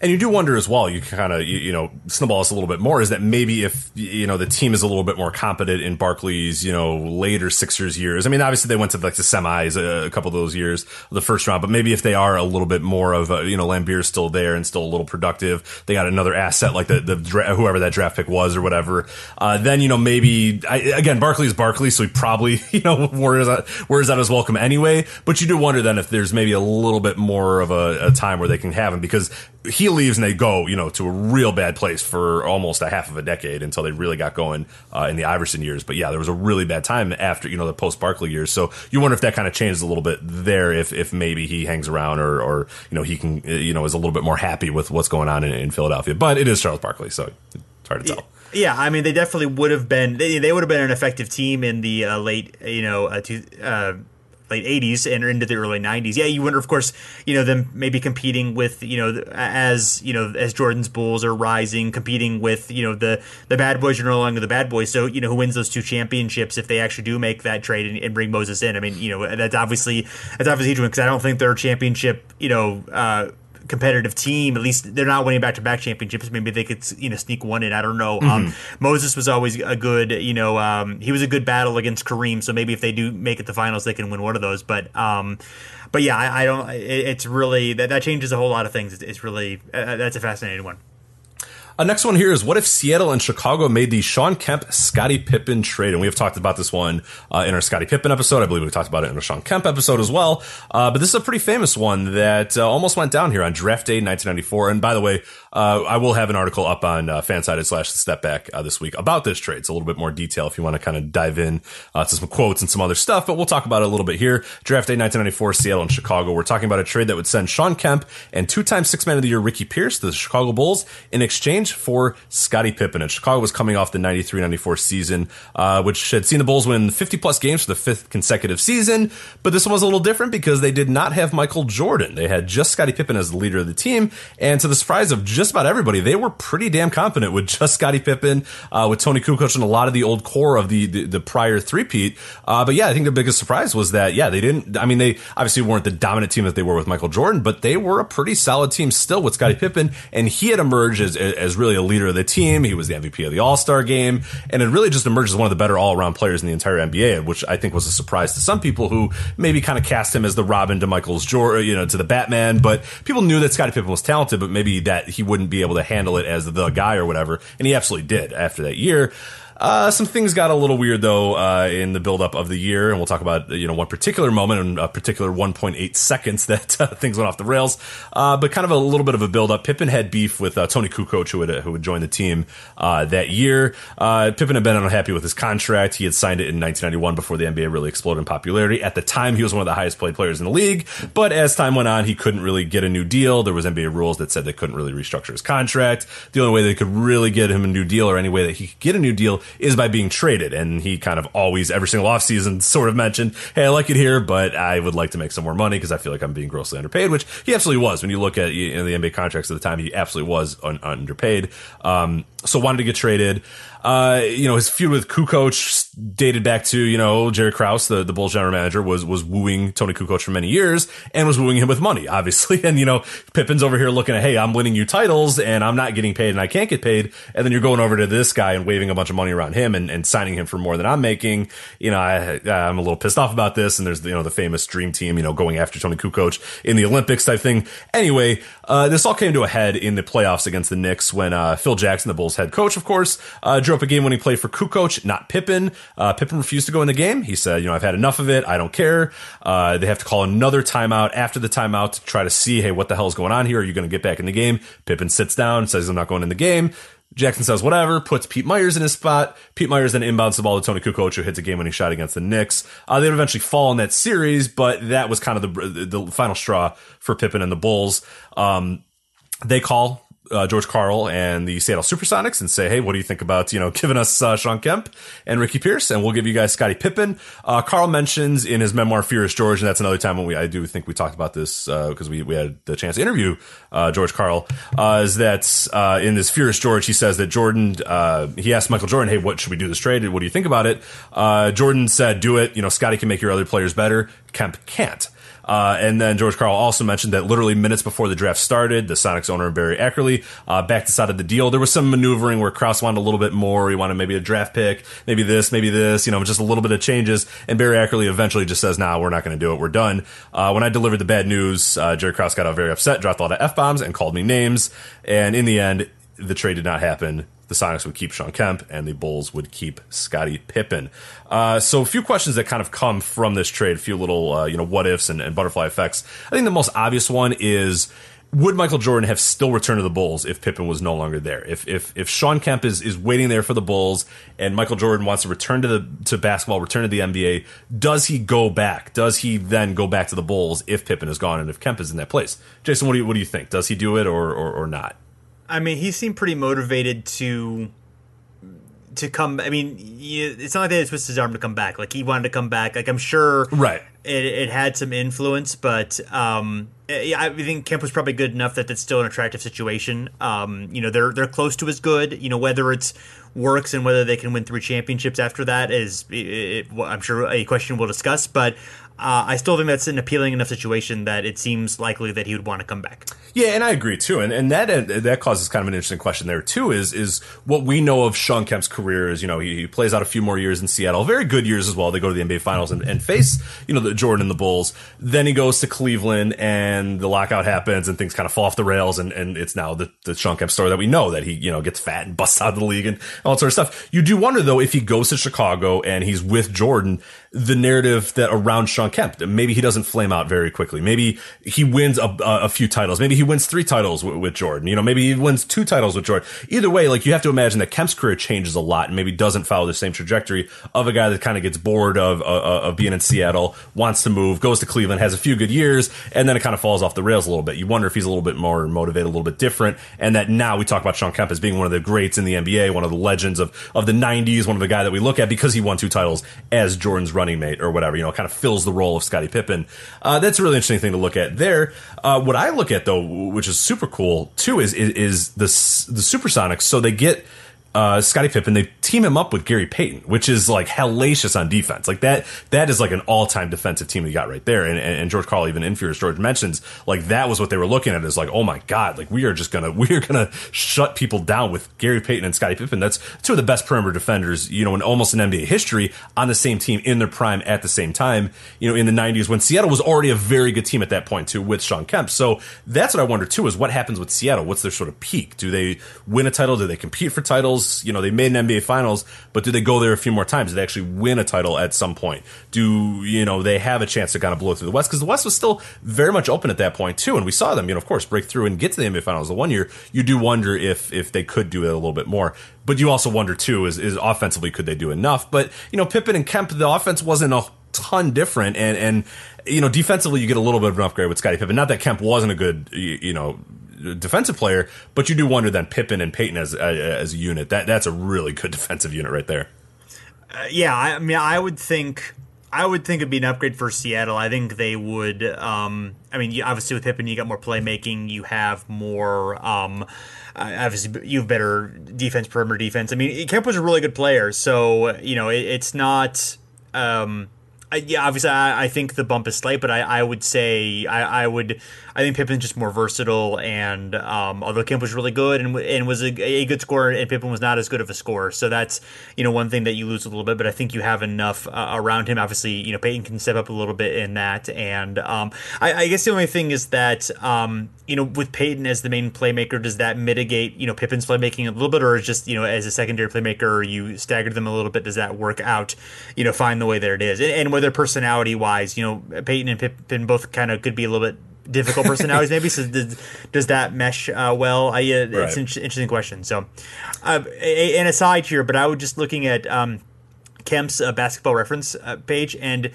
B: And you do wonder as well, you kind of, you, you, know, snowball us a little bit more is that maybe if, you know, the team is a little bit more competent in Barkley's, you know, later Sixers years. I mean, obviously they went to like the semis a, a couple of those years, the first round, but maybe if they are a little bit more of a, you know, Laimbeer's still there and still a little productive, they got another asset like the, the dra- whoever that draft pick was or whatever. Uh, then, you know, maybe, I, again, Barkley's Barkley, so he probably, you know, wears out, wears out his welcome anyway. But you do wonder then if there's maybe a little bit more of a, a time where they can have him because he leaves and they go, you know, to a real bad place for almost a half of a decade until they really got going uh, in the Iverson years. But yeah, there was a really bad time after, you know, the post Barkley years. So you wonder if that kind of changes a little bit there, if, if maybe he hangs around or, or, you know, he can, you know, is a little bit more happy with what's going on in, in Philadelphia. But it is Charles Barkley, so it's hard to tell.
A: Yeah, I mean, they definitely would have been. They, they would have been an effective team in the uh, late, you know, uh, to, uh, late 80s and into the early 90s. Yeah, you wonder, of course, you know, them maybe competing with, you know, as, you know, as Jordan's Bulls are rising, competing with, you know, the, the bad boys are no longer the bad boys. So, you know, who wins those two championships if they actually do make that trade and, and bring Moses in? I mean, you know, that's obviously, that's obviously huge because I don't think they're a championship, you know, uh, competitive team. At least they're not winning back to back championships. Maybe they could you know sneak one in. I don't know. Um, mm-hmm. Um, Moses was always a good you know um, he was a good battle against Kareem. So maybe if they do make it to finals, they can win one of those. But um, but yeah, I, I don't. It, it's really that that changes a whole lot of things. It's, it's really uh, that's a fascinating one.
B: Uh, next one here is what if Seattle and Chicago made the Shawn Kemp Scottie Pippen trade? And we have talked about this one uh, in our Scottie Pippen episode. I believe we talked about it in our Shawn Kemp episode as well. Uh, but this is a pretty famous one that uh, almost went down here on draft day 1994. And by the way, uh, I will have an article up on uh, fansided slash the step back uh, this week about this trade. It's a little bit more detail if you want to kind of dive in uh, to some quotes and some other stuff, but we'll talk about it a little bit here. Draft day 1994, Seattle and Chicago. We're talking about a trade that would send Shawn Kemp and two time six man of the year Ricky Pierce to the Chicago Bulls in exchange for Scottie Pippen. And Chicago was coming off the 93 94 season, uh, which had seen the Bulls win 50 plus games for the fifth consecutive season. But this one was a little different because they did not have Michael Jordan. They had just Scottie Pippen as the leader of the team. And to the surprise of just about everybody, they were pretty damn confident with just Scottie Pippen, uh, with Toni Kukoc and a lot of the old core of the the, the prior three-peat. Uh, but yeah, I think the biggest surprise was that yeah, they didn't. I mean, they obviously weren't the dominant team that they were with Michael Jordan, but they were a pretty solid team still with Scottie Pippen, and he had emerged as as really a leader of the team. He was the MVP of the All Star game, and it really just emerged as one of the better all around players in the entire NBA, which I think was a surprise to some people who maybe kind of cast him as the Robin to Michael's Jordan, you know, to the Batman. But people knew that Scottie Pippen was talented, but maybe that he wouldn't be able to handle it as the guy or whatever. And he absolutely did after that year. Uh, some things got a little weird though uh, in the buildup of the year, and we'll talk about you know one particular moment and a particular 1.8 seconds that uh, things went off the rails. Uh, but kind of a little bit of a buildup. Pippen had beef with uh, Toni Kukoc, who would who would join the team uh, that year. Pippen had been unhappy with his contract. He had signed it in 1991 before the NBA really exploded in popularity. At the time, he was one of the highest paid players in the league. But as time went on, he couldn't really get a new deal. There was NBA rules that said they couldn't really restructure his contract. The only way they could really get him a new deal, or any way that he could get a new deal, is by being traded. And he kind of always, every single offseason, sort of mentioned, hey, I like it here, but I would like to make some more money because I feel like I'm being grossly underpaid, which he absolutely was. When you look at you know, the NBA contracts at the time, he absolutely was un- underpaid. Um, so wanted to get traded. Uh, you know, his feud with Kukoc dated back to, you know, Jerry Krause, the, the Bulls general manager, was, was wooing Toni Kukoc for many years and was wooing him with money, obviously. And, you know, Pippen's over here looking at, hey, I'm winning you titles and I'm not getting paid and I can't get paid. And then you're going over to this guy and waving a bunch of money around him and, and signing him for more than I'm making. You know, I, I'm a little pissed off about this. And there's, you know, the famous dream team, you know, going after Toni Kukoc in the Olympics type thing. Anyway, uh, this all came to a head in the playoffs against the Knicks when, uh, Phil Jackson, the Bulls head coach, of course, uh, drew up a game when he played for Kukoc, not Pippen. Uh, Pippen refused to go in the game. He said, you know, I've had enough of it. I don't care. Uh, they have to call another timeout after the timeout to try to see, hey, what the hell is going on here? Are you going to get back in the game? Pippen sits down, says, I'm not going in the game. Jackson says whatever, puts Pete Myers in his spot. Pete Myers then inbounds the ball to Toni Kukoc, who hits a game-winning shot against the Knicks. Uh, they would eventually fall in that series, but that was kind of the the final straw for Pippen and the Bulls. Um, they call uh, George Karl and the Seattle Supersonics and say, hey, what do you think about, you know, giving us uh, Shawn Kemp and Ricky Pierce, and we'll give you guys Scottie Pippen. Uh, Karl mentions in his memoir, Furious George, and that's another time when we, I do think we talked about this because uh, we, we had the chance to interview uh, George Karl, uh, is that in this Furious George, he says that Jordan, he asked Michael Jordan, hey, what should we do this trade? What do you think about it? Jordan said, do it. You know, Scottie can make your other players better. Kemp can't. Uh, and then George Karl also mentioned that literally minutes before the draft started, the Sonics owner Barry Ackerley uh, backed us out of the deal. There was some maneuvering where Krause wanted a little bit more. He wanted maybe a draft pick, maybe this, maybe this, you know, just a little bit of changes. And Barry Ackerley eventually just says, "Nah, we're not going to do it. We're done." Uh, when I delivered the bad news, uh, Jerry Krause got very upset, dropped a lot of f bombs, and called me names. And in the end, the trade did not happen the Sonics would keep Shawn Kemp and the Bulls would keep Scottie Pippen. Uh, so a few questions that kind of come from this trade, a few little, uh, you know, what ifs and, and, butterfly effects. I think the most obvious one is would Michael Jordan have still returned to the Bulls if Pippen was no longer there? If if if Shawn Kemp is, is waiting there for the Bulls and Michael Jordan wants to return to the to basketball, return to the NBA, does he go back? Does he then go back to the Bulls if Pippen is gone and if Kemp is in that place? Jason, what do you what do you think? Does he do it or or, or not?
A: I mean, he seemed pretty motivated to to come. I mean, it's not like they had twisted his arm to come back. Like he wanted to come back. Like I'm sure,
B: right?
A: It, it had some influence, but um, yeah, I think Kemp was probably good enough that it's still an attractive situation. Um, you know, they're they're close to as good. You know, whether it's works and whether they can win three championships after that is, it, it, I'm sure, a question we'll discuss. But uh, I still think that's an appealing enough situation that it seems likely that he would want to come back.
B: Yeah, and I agree too. And and that uh, that causes kind of an interesting question there too. Is is what we know of Shawn Kemp's career is you know he, he, plays out a few more years in Seattle, very good years as well. They go to the NBA Finals and, and face you know the Jordan and the Bulls. Then he goes to Cleveland and the lockout happens and things kind of fall off the rails. And, and it's now the the Shawn Kemp story that we know that he you know gets fat and busts out of the league and all that sort of stuff. You do wonder though if he goes to Chicago and he's with Jordan the narrative that around Shawn Kemp. Maybe he doesn't flame out very quickly. Maybe he wins a, a few titles. Maybe he wins three titles with, with, Jordan. You know, maybe he wins two titles with Jordan. Either way, like you have to imagine that Kemp's career changes a lot and maybe doesn't follow the same trajectory of a guy that kind of gets bored of, uh, uh, of being in Seattle, wants to move, goes to Cleveland, has a few good years, and then it kind of falls off the rails a little bit. You wonder if he's a little bit more motivated, a little bit different, and that now we talk about Shawn Kemp as being one of the greats in the NBA, one of the legends of, of the 90s, one of the guy that we look at because he won two titles as Jordan's running mate or whatever, you know, kind of fills the role of Scottie Pippen. Uh, that's a really interesting thing to look at there. Uh, what I look at though, which is super cool too, is is, is the the Supersonics. So they get uh, Scottie Pippen, they team him up with Gary Payton, which is like hellacious on defense. Like that, that is like an all time defensive team you got right there. And, and, George Karl, even in Furious George mentions, like that was what they were looking at is like, oh my God, like we are just gonna, we are gonna shut people down with Gary Payton and Scottie Pippen. That's two of the best perimeter defenders, you know, in almost an NBA history on the same team in their prime at the same time, you know, in the 90s when Seattle was already a very good team at that point too with Shawn Kemp. So that's what I wonder too is what happens with Seattle? What's their sort of peak? Do they win a title? Do they compete for titles? You know, they made an NBA Finals, but do they go there a few more times? Do they actually win a title at some point? Do you know they have a chance to kind of blow through the West? Because the West was still very much open at that point too, and we saw them, you know, of course, break through and get to the NBA Finals the one year. You do wonder if if they could do it a little bit more, but you also wonder too is is offensively could they do enough? But you know, Pippen and Kemp, the offense wasn't a ton different, and and you know, defensively you get a little bit of an upgrade with Scottie Pippen. Not that Kemp wasn't a good you know defensive player, but you do wonder then Pippen and Payton as as a unit. That that's a really good defensive unit right there.
A: Uh, yeah, I mean, I would think. I would think it'd be an upgrade for Seattle. I think they would. Um, I mean, obviously with Pippen, you got more playmaking. You have more. Um, obviously, you have better defense, perimeter defense. I mean, Kemp was a really good player, so you know it, it's not. Um, yeah, obviously, I, I, think the bump is slight, but I, I would say I, I would I think Pippen's just more versatile, and um, although Kemp was really good and, and was a, a, good scorer, and Pippen was not as good of a scorer, so that's you know one thing that you lose a little bit. But I think you have enough uh, around him. Obviously, you know Payton can step up a little bit in that, and um, I, I, guess the only thing is that um, you know with Payton as the main playmaker, does that mitigate you know Pippen's playmaking a little bit, or is just you know as a secondary playmaker, you stagger them a little bit? Does that work out? You know, find the way that it is, and, and whether personality wise, you know Payton and Pippen both kind of could be a little bit difficult personalities maybe so does, does that mesh uh, well I, uh, right. it's an interesting question so uh, an aside here but i was just looking at um, kemp's uh, basketball reference uh, page and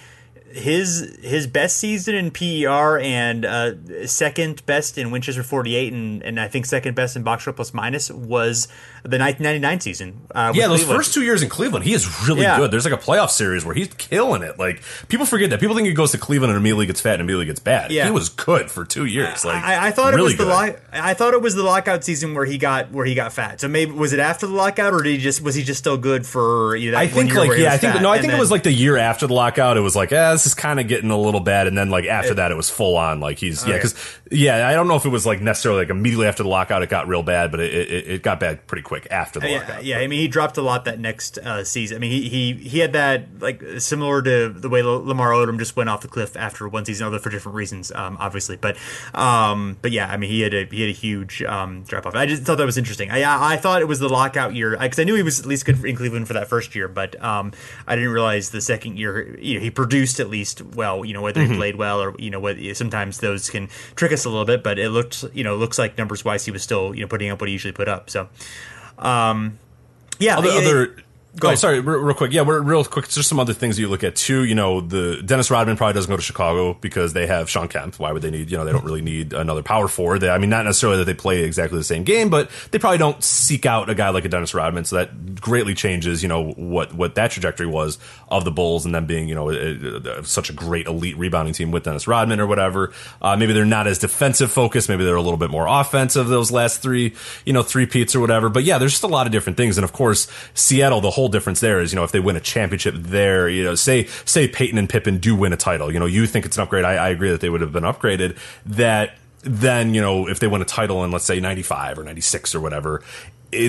A: his his best season in PER and uh, second best in win shares 48 and, and I think second best in box score plus minus was the 1999 season.
B: Uh, yeah, those Cleveland. first two years in Cleveland, he is really yeah. good. There's like a playoff series where he's killing it. Like people forget that. People think he goes to Cleveland and immediately gets fat and immediately gets bad. Yeah. he was good for two years. Like
A: I, I thought really it was the I thought it was the lockout season where he got where he got fat. So maybe was it after the lockout or did he just was he just still good for you know?
B: I think like yeah, I think no, I think then, it was like the year after the lockout. It was like eh, this is kind of getting a little bad, and then like after it, that, it was full on. Like he's yeah, because yeah, I don't know if it was like necessarily like immediately after the lockout it got real bad, but it, it, it got bad pretty quick after the lockout
A: yeah, I mean, he dropped a lot that next uh, season. I mean, he, he he had that like similar to the way Lamar Odom just went off the cliff after one season, although for different reasons, um, obviously. But um, but yeah, I mean, he had a he had a huge um, drop off. I just thought that was interesting. I I thought it was the lockout year because I knew he was at least good in Cleveland for that first year, but um, I didn't realize the second year you know, he produced at least well. You know whether he played well or you know what. Sometimes those can trick us a little bit, but it looks you know looks like numbers wise he was still you know putting up what he usually put up. So, um, yeah,
B: other,
A: it-
B: other
A: Go
B: oh, sorry, real, real quick. Yeah, we're real quick. Just some other things you look at too. You know, the Dennis Rodman probably doesn't go to Chicago because they have Shawn Kemp. Why would they need? You know, they don't really need another power forward. They, I mean, not necessarily that they play exactly the same game, but they probably don't seek out a guy like a Dennis Rodman. So that greatly changes. You know what what that trajectory was of the Bulls and them being you know uh, uh, such a great elite rebounding team with Dennis Rodman or whatever. Uh, maybe they're not as defensive focused. Maybe they're a little bit more offensive. Those last three, you know, three peats or whatever. But yeah, there's just a lot of different things. And of course, Seattle. The whole difference there is you know if they win a championship there, you know, say say Payton and Pippen do win a title. You know, you think it's an upgrade. I, I agree that they would have been upgraded. That then you know if they win a title in let's say 95 or 96 or whatever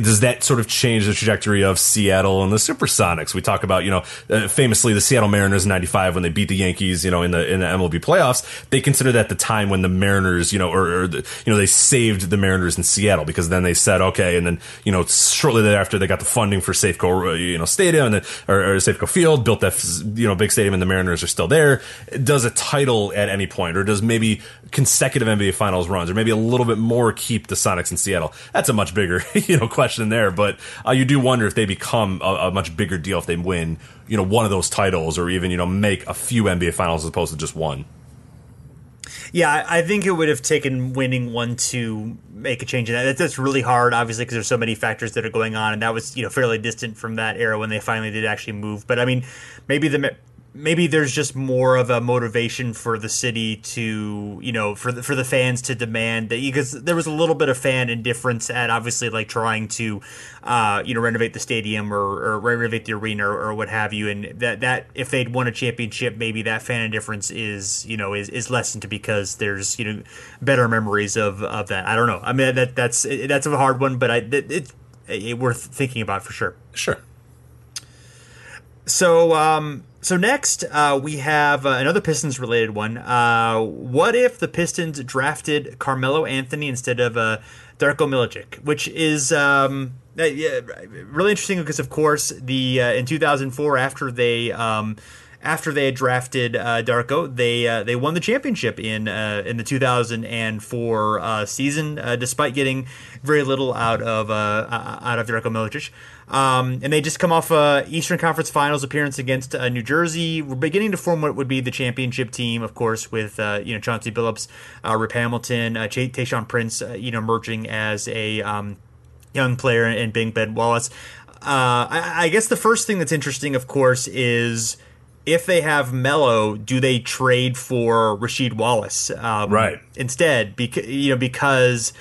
B: does that sort of change the trajectory of Seattle and the Supersonics? We talk about, you know, uh, famously the Seattle Mariners in '95 when they beat the Yankees, you know, in the in the MLB playoffs. They consider that the time when the Mariners, you know, or, or the, you know, they saved the Mariners in Seattle because then they said, okay, and then you know, shortly thereafter they got the funding for Safeco, uh, you know, Stadium and then or, or Safeco Field, built that you know big stadium, and the Mariners are still there. Does a title at any point, or does maybe consecutive NBA Finals runs, or maybe a little bit more keep the Sonics in Seattle? That's a much bigger, you know, question there. But uh, you do wonder if they become a, a much bigger deal if they win, you know, one of those titles, or even you know make a few NBA Finals as opposed to just one.
A: Yeah, I think it would have taken winning one to make a change in that. That's really hard, obviously, because there's so many factors that are going on, and that was you know fairly distant from that era when they finally did actually move. But I mean, maybe the maybe there's just more of a motivation for the city to you know for the for the fans to demand that because there was a little bit of fan indifference at obviously like trying to uh, you know renovate the stadium or, or renovate the arena or, or what have you and that that if they'd won a championship maybe that fan indifference is you know is, is lessened because there's you know better memories of of that I don't know I mean that that's that's a hard one but I it, it's it worth thinking about for sure.
B: Sure.
A: So, um, so next uh, we have uh, another Pistons related one. Uh, what if the Pistons drafted Carmelo Anthony instead of uh, Darko Milicic, which is um, uh, yeah, really interesting because, of course, the uh, in 2004 after they. Um, after they had drafted uh, Darko, they uh, they won the championship in uh, in the 2004 uh, season, despite getting very little out of out of Darko Milicic. Um, and they just come off a Eastern Conference Finals appearance against uh, New Jersey. We're beginning to form what would be the championship team, of course, with uh, you know Chauncey Billups, uh, Rip Hamilton, uh, Ch- Tayshaun Prince, uh, you know, emerging as a um, young player, and Bing Ben Wallace. Uh, I, I guess the first thing that's interesting, of course, is if they have Melo, do they trade for Rasheed Wallace? Um,
B: Right.
A: Instead, because you know, because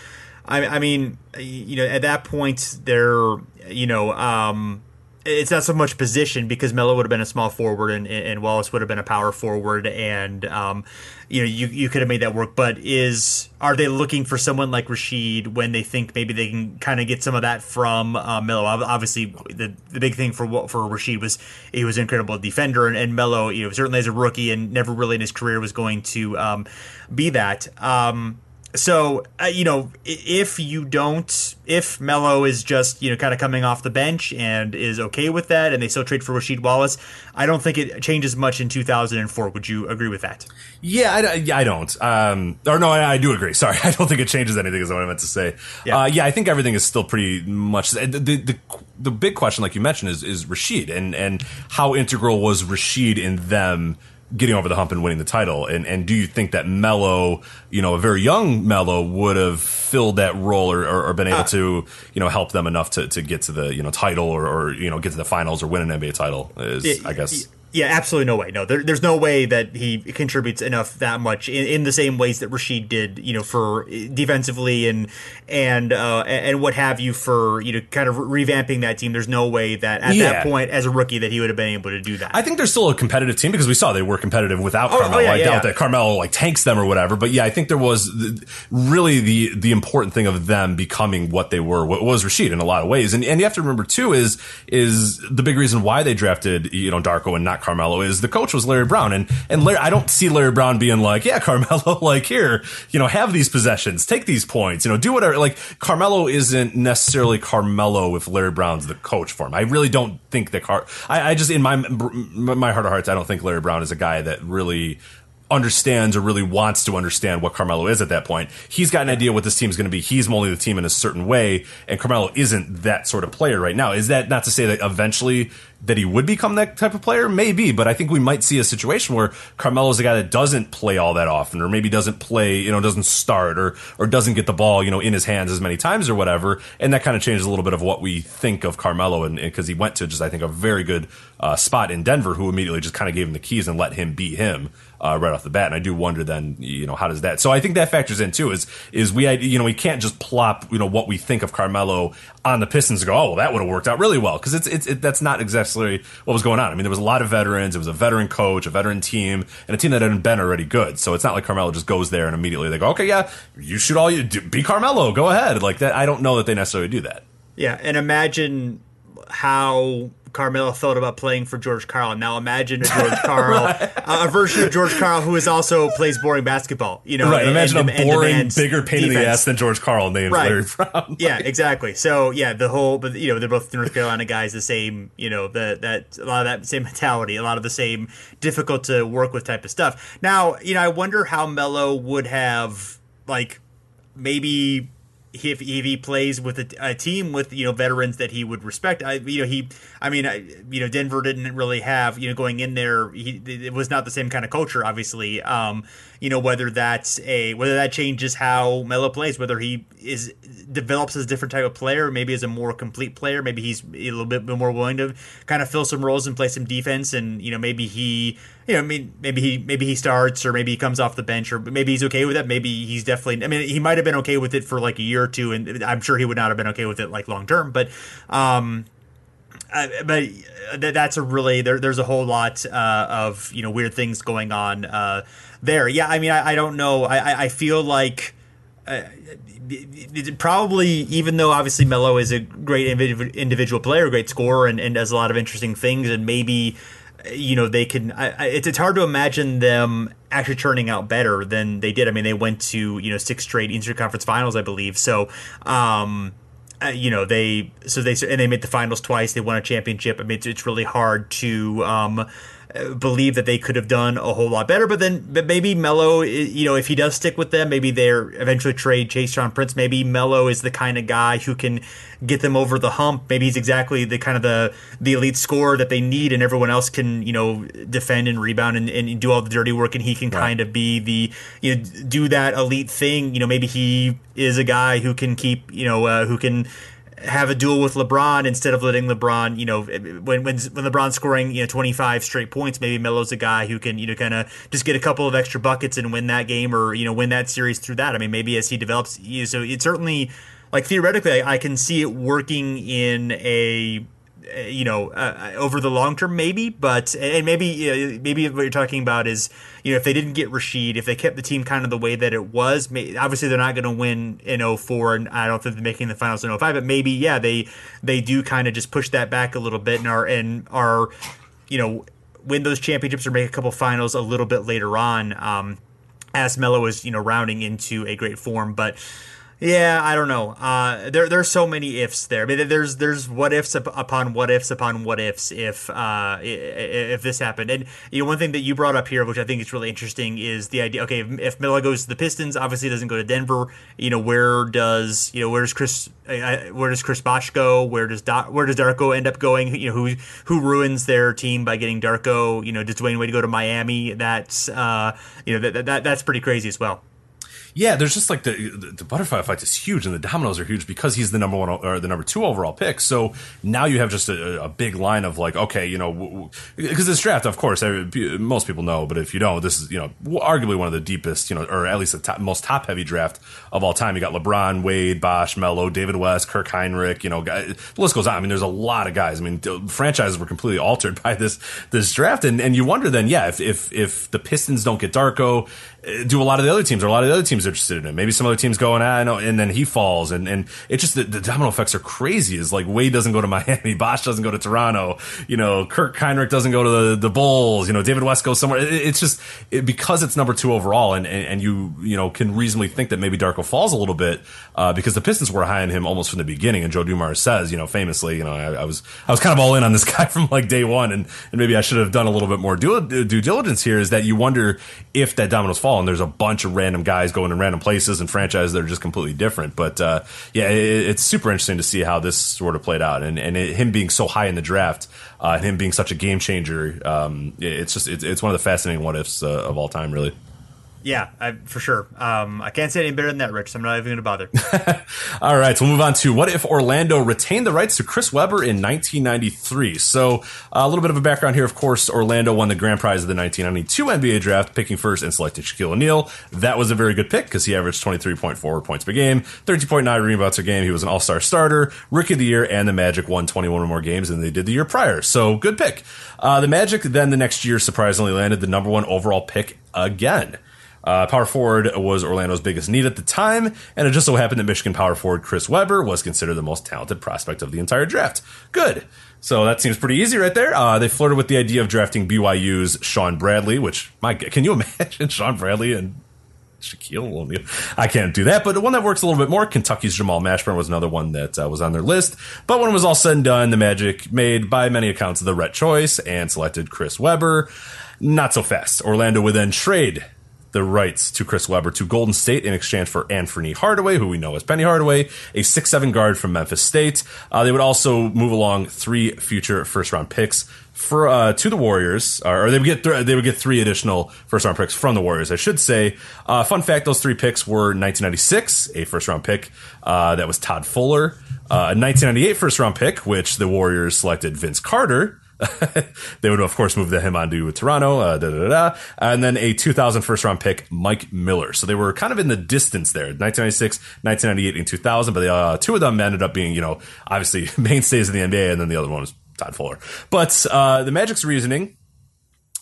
A: I, I mean, you know, at that point, they're you know, um, it's not so much position because Melo would have been a small forward and, and Wallace would have been a power forward, and um, you know, you you could have made that work. But is are they looking for someone like Rasheed when they think maybe they can kind of get some of that from uh, Melo? Obviously, the the big thing for for Rasheed was he was an incredible defender, and, and Mello, you know, certainly as a rookie and never really in his career was going to um, be that. Um, so uh, you know, if you don't, if Melo is just you know kind of coming off the bench and is okay with that, and they still trade for Rasheed Wallace, I don't think it changes much in 2004. Would you agree with that?
B: Yeah, I, I don't. Um, or no, I, I do agree. Sorry, I don't think it changes anything. Is what I meant to say.
A: Yeah.
B: Uh, yeah, I think everything is still pretty much the, the the the big question, like you mentioned, is is Rasheed and and how integral was Rasheed in them getting over the hump and winning the title? And and do you think that Melo, you know, a very young Melo, would have filled that role or, or, or been able uh, to you know help them enough to, to get to the you know title or, or you know get to the finals or win an NBA title? Is I guess.
A: Yeah, absolutely no way. No, there, there's no way that he contributes enough that much in, in the same ways that Rasheed did, you know, for defensively and and uh, and what have you for you know kind of revamping that team. There's no way that at
B: Yeah.
A: that point as a rookie that he would have been able to do that.
B: I think they're still a competitive team because we saw they were competitive without
A: Oh,
B: Carmelo.
A: oh, yeah,
B: I
A: yeah,
B: doubt that Carmelo like tanks them or whatever. But yeah, I think there was really the the important thing of them becoming what they were. What was Rasheed in a lot of ways, and and you have to remember too is is the big reason why they drafted you know Darko and not Carmelo is the coach was Larry Brown, and and Larry, I don't see Larry Brown being like, yeah, Carmelo, like here, you know, have these possessions, take these points, you know, do whatever. Like Carmelo isn't necessarily Carmelo if Larry Brown's the coach for him. I really don't think that Car. I, I just in my my heart of hearts, I don't think Larry Brown is a guy that really understands or really wants to understand what Carmelo is at that point. He's got an idea what this team is going to be. He's molding the team in a certain way, and Carmelo isn't that sort of player right now. Is that not to say that eventually that he would become that type of player? Maybe, but I think we might see a situation where Carmelo's a guy that doesn't play all that often, or maybe doesn't play, you know, doesn't start, or or doesn't get the ball, you know, in his hands as many times or whatever, and that kind of changes a little bit of what we think of Carmelo, and because he went to just I think a very good uh, spot in Denver, who immediately just kind of gave him the keys and let him be him uh, right off the bat. And I do wonder then, you know, how does that? So I think that factors in too. Is is we, you know, we can't just plop, you know, what we think of Carmelo on the Pistons and go, oh, well, that would have worked out really well because it's it's it, that's not exactly what was going on. I mean, there was a lot of veterans. It was a veteran coach, a veteran team, and a team that hadn't been already good. So it's not like Carmelo just goes there and immediately they go, okay, yeah, you should all you do, be Carmelo, go ahead. Like that. I don't know that they necessarily do that.
A: Yeah, and imagine how Carmelo thought about playing for George Karl. Now imagine a George Karl, right. uh, a version of George Karl who is also plays boring basketball. You know,
B: right? And, imagine and, a boring, bigger pain defense. in the ass than George Karl named right. Larry Brown.
A: yeah, exactly. So yeah, the whole, but you know, they're both North Carolina guys. The same, you know, the that a lot of that same mentality, a lot of the same difficult to work with type of stuff. Now, you know, I wonder how Melo would have like maybe if, if he plays with a, a, team with you know veterans that he would respect, I you know he I mean I, you know Denver didn't really have you know going in there he, it was not the same kind of culture obviously. Um you know whether that's a whether that changes how Melo plays whether he is develops as a different type of player maybe as a more complete player maybe he's a little bit more willing to kind of fill some roles and play some defense and you know maybe he you know, I mean, maybe he maybe he starts or maybe he comes off the bench or maybe he's okay with that. Maybe he's definitely. I mean, he might have been okay with it for like a year or two, and I'm sure he would not have been okay with it like long term. But, um, but that's a really there, there's a whole lot uh, of you know weird things going on uh, there. Yeah, I mean, I, I don't know. I I feel like. Uh, probably even though obviously Melo is a great individual player, great scorer, and, and does a lot of interesting things, and maybe you know they can I, it's, it's hard to imagine them actually turning out better than they did i mean they went to you know six straight eastern conference finals i believe so um uh, you know they so they and they made the finals twice they won a championship i mean it's, it's really hard to um believe that they could have done a whole lot better. But then but maybe Melo, you know, if he does stick with them, maybe they're eventually trade Tayshaun Prince. Maybe Melo is the kind of guy who can get them over the hump. Maybe he's exactly the kind of the the elite scorer that they need, and everyone else can you know defend and rebound and, and do all the dirty work, and he can right. kind of be the you know do that elite thing. You know, maybe he is a guy who can keep you know uh, who can have a duel with LeBron instead of letting LeBron, you know, when when when LeBron's scoring, you know, 25 straight points, maybe Melo's a guy who can, you know, kind of just get a couple of extra buckets and win that game or, you know, win that series through that. I mean, maybe as he develops, you know, so it's certainly like theoretically I can see it working in a you know, uh, uh, over the long term, maybe. But and maybe know, maybe what you're talking about is you know if they didn't get Rasheed, if they kept the team kind of the way that it was, may, obviously they're not going to win in 04, and I don't think they're making the finals in 05. But maybe yeah, they they do kind of just push that back a little bit and are and are you know win those championships or make a couple finals a little bit later on. Um, as Melo is you know rounding into a great form, but yeah, I don't know. Uh, there there's so many ifs there. I mean, there's there's what ifs upon what ifs upon what ifs if uh, if this happened. And you know, one thing that you brought up here, which I think is really interesting, is the idea. Okay, if, if Melo goes to the Pistons, obviously doesn't go to Denver. You know, where does you know where does Chris uh, where does Chris Bosh go? Where does Do- where does Darko end up going? You know, who who ruins their team by getting Darko? You know, does Dwyane Wade go to Miami? That's uh, you know that, that that's pretty crazy as well
B: yeah, there's just like the the butterfly effect is huge, and the dominoes are huge because he's the number one or the number two overall pick. So now you have just a, a big line of like, okay, you know, because this draft, of course, most people know, but if you don't, this is you know arguably one of the deepest, you know, or at least the top, most top heavy draft of all time. You got LeBron, Wade, Bosh, Melo, David West, Kirk Hinrich. You know, the list goes on. I mean, there's a lot of guys. I mean, franchises were completely altered by this this draft, and and you wonder then, yeah, if if if the Pistons don't get Darko do a lot of the other teams or a lot of the other teams interested in him? Maybe some other teams going, ah, I know, and then he falls, and and it's just the, the domino effects are crazy. Is like Wade doesn't go to Miami, Bosh doesn't go to Toronto, you know, Kirk Hinrich doesn't go to the, the Bulls, you know, David West goes somewhere. It, it's just it, because it's number two overall, and, and, and you you know can reasonably think that maybe Darko falls a little bit uh, because the Pistons were high on him almost from the beginning, and Joe Dumars says, you know, famously, you know, I, I was I was kind of all in on this guy from like day one, and and maybe I should have done a little bit more due, due diligence here. Is that you wonder if that dominoes fall, and there's a bunch of random guys going in random places and franchises that are just completely different. But uh, yeah, it, it's super interesting to see how this sort of played out, and and it, him being so high in the draft, uh, and him being such a game changer. Um, it's just it's, it's one of the fascinating what ifs uh, of all time, really.
A: Yeah, I, for sure. Um, I can't say any better than that, Rich. So I'm not even going to bother.
B: All right, so we'll move on to what if Orlando retained the rights to Chris Webber in 1993. So uh, a little bit of a background here. Of course, Orlando won the grand prize of the 1992 NBA draft, picking first and selected Shaquille O'Neal. That was a very good pick because he averaged 23.4 points per game, 13.9 rebounds per game. He was an All-Star starter, Rookie of the Year, and the Magic won 21 or more games than they did the year prior. So good pick. Uh, the Magic then the next year surprisingly landed the number one overall pick again. Uh, power forward was Orlando's biggest need at the time, and it just so happened that Michigan power forward Chris Webber was considered the most talented prospect of the entire draft. Good. So that seems pretty easy right there. Uh, they flirted with the idea of drafting BYU's Shawn Bradley, which, my, can you imagine Shawn Bradley and Shaquille O'Neal. I can't do that, but the one that works a little bit more, Kentucky's Jamal Mashburn was another one that uh, was on their list. But when it was all said and done, the Magic made, by many accounts, the right choice and selected Chris Webber. Not so fast. Orlando would then trade the rights to Chris Webber to Golden State in exchange for Anthony Hardaway, who we know as Penny Hardaway, a six-seven guard from Memphis State. Uh, they would also move along three future first-round picks for uh, to the Warriors, or they would get th- they would get three additional first round picks from the Warriors. I should say. Uh, fun fact: those three picks were 1996, a first round pick uh, that was Todd Fuller, uh, a 1998 first round pick, which the Warriors selected Vince Carter. they would, of course, move the him on to Toronto, uh, da, da, da, and then a 2000 first round pick, Mike Miller. So they were kind of in the distance there, 1996, 1998, and 2000. But they, uh, two of them ended up being, you know, obviously mainstays in the NBA, and then the other one was Todd Fuller. But uh, the Magic's reasoning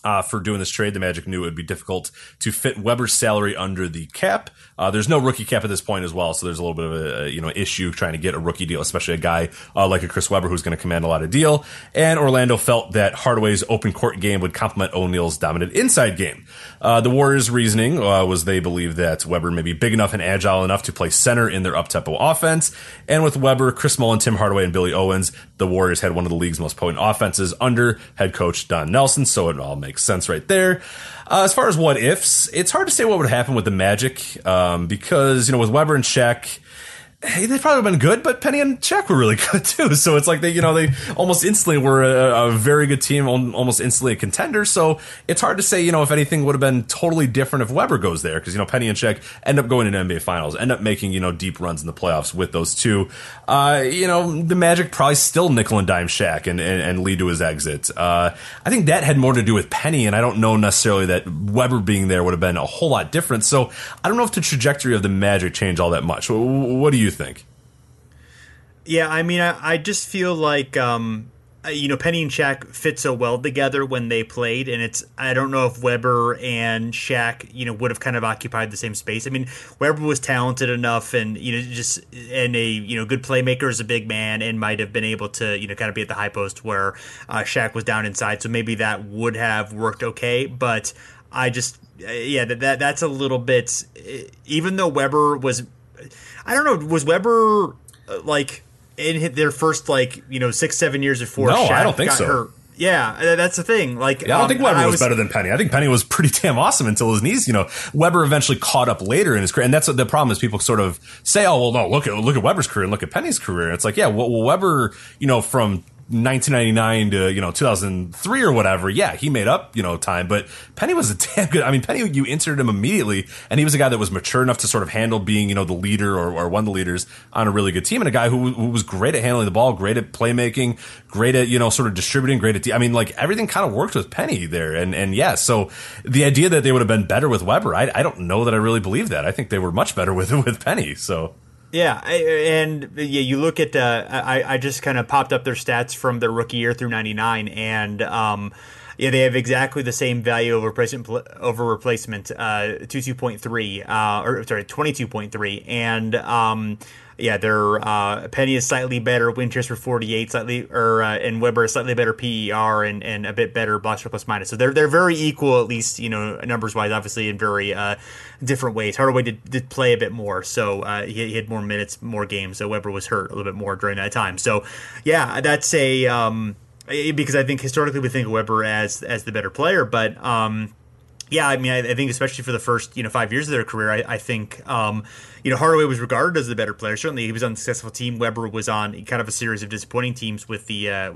B: uh, for doing this trade. The Magic knew it would be difficult to fit Webber's salary under the cap. Uh, there's no rookie cap at this point as well, so there's a little bit of a, you know issue trying to get a rookie deal, especially a guy uh, like a Chris Webber who's going to command a lot of deal. And Orlando felt that Hardaway's open court game would complement O'Neal's dominant inside game. Uh, the Warriors' reasoning uh, was they believed that Webber may be big enough and agile enough to play center in their up-tempo offense. And with Webber, Chris Mullin, Tim Hardaway, and Billy Owens, the Warriors had one of the league's most potent offenses under head coach Don Nelson. So it all makes sense right there. Uh, as far as what ifs, it's hard to say what would happen with the Magic um, Um, because you know with Webber and Shaq hey, they probably have been good, but Penny and Shaq were really good too. So it's like they, you know, they almost instantly were a, a, very good team, almost instantly a contender. So it's hard to say, you know, if anything would have been totally different if Webber goes there, because you know Penny and Shaq end up going into NBA Finals, end up making you know deep runs in the playoffs with those two. Uh, you know, the Magic probably still nickel and dime Shaq and, and, and lead to his exit. Uh, I think that had more to do with Penny, and I don't know necessarily that Webber being there would have been a whole lot different. So I don't know if the trajectory of the Magic changed all that much. What do you think?
A: Yeah, I mean, I, I just feel like, um, uh, you know, Penny and Shaq fit so well together when they played, and it's I don't know if Webber and Shaq, you know, would have kind of occupied the same space. I mean, Webber was talented enough, and you know, just and a you know good playmaker as a big man, and might have been able to you know kind of be at the high post where uh, Shaq was down inside. So maybe that would have worked okay, but I just uh, yeah that, that that's a little bit. Even though Webber was, I don't know, was Webber like in their first like you know six seven years before.
B: No,
A: Shaq
B: I don't think so.
A: Hurt. Yeah, that's the thing. Like,
B: yeah, I don't um, think Webber was, was, better than Penny. I think Penny was pretty damn awesome until his knees. You know, Webber eventually caught up later in his career, and that's the problem is people sort of say, "Oh, well, no, look at look at Webber's career and look at Penny's career." It's like, yeah, well, Webber, you know, from 1999 to you know 2003 or whatever. Yeah, he made up you know time, but Penny was a damn good. I mean, Penny, you inserted him immediately, and he was a guy that was mature enough to sort of handle being you know the leader or, or one of the leaders on a really good team, and a guy who, who was great at handling the ball, great at playmaking, great at you know sort of distributing, great at. De- I mean, like everything kind of worked with Penny there, and and yeah, so the idea that they would have been better with webber I, I don't know that I really believe that. I think they were much better with with Penny. So
A: yeah, and yeah, you look at uh, I I just kind of popped up their stats from their rookie year through '99, and um, Yeah, they have exactly the same value over replacement over replacement, uh, two two point three, uh, or sorry, twenty two point three, and um, yeah, their uh, Penny is slightly better, win shares 48 slightly, or uh, and Webber is slightly better PER and, and a bit better box plus minus. So they're they're very equal, at least you know numbers wise, obviously in very uh, different ways. Hardaway did, did play a bit more, so uh, he, he, had more minutes, more games. So Webber was hurt a little bit more during that time. So yeah, that's a um, because I think historically we think of Webber as as the better player, but um, yeah, I mean, I, I, think especially for the first you know five years of their career, I, I think um, you know Hardaway was regarded as the better player. Certainly, he was on a successful team. Webber was on kind of a series of disappointing teams with the uh,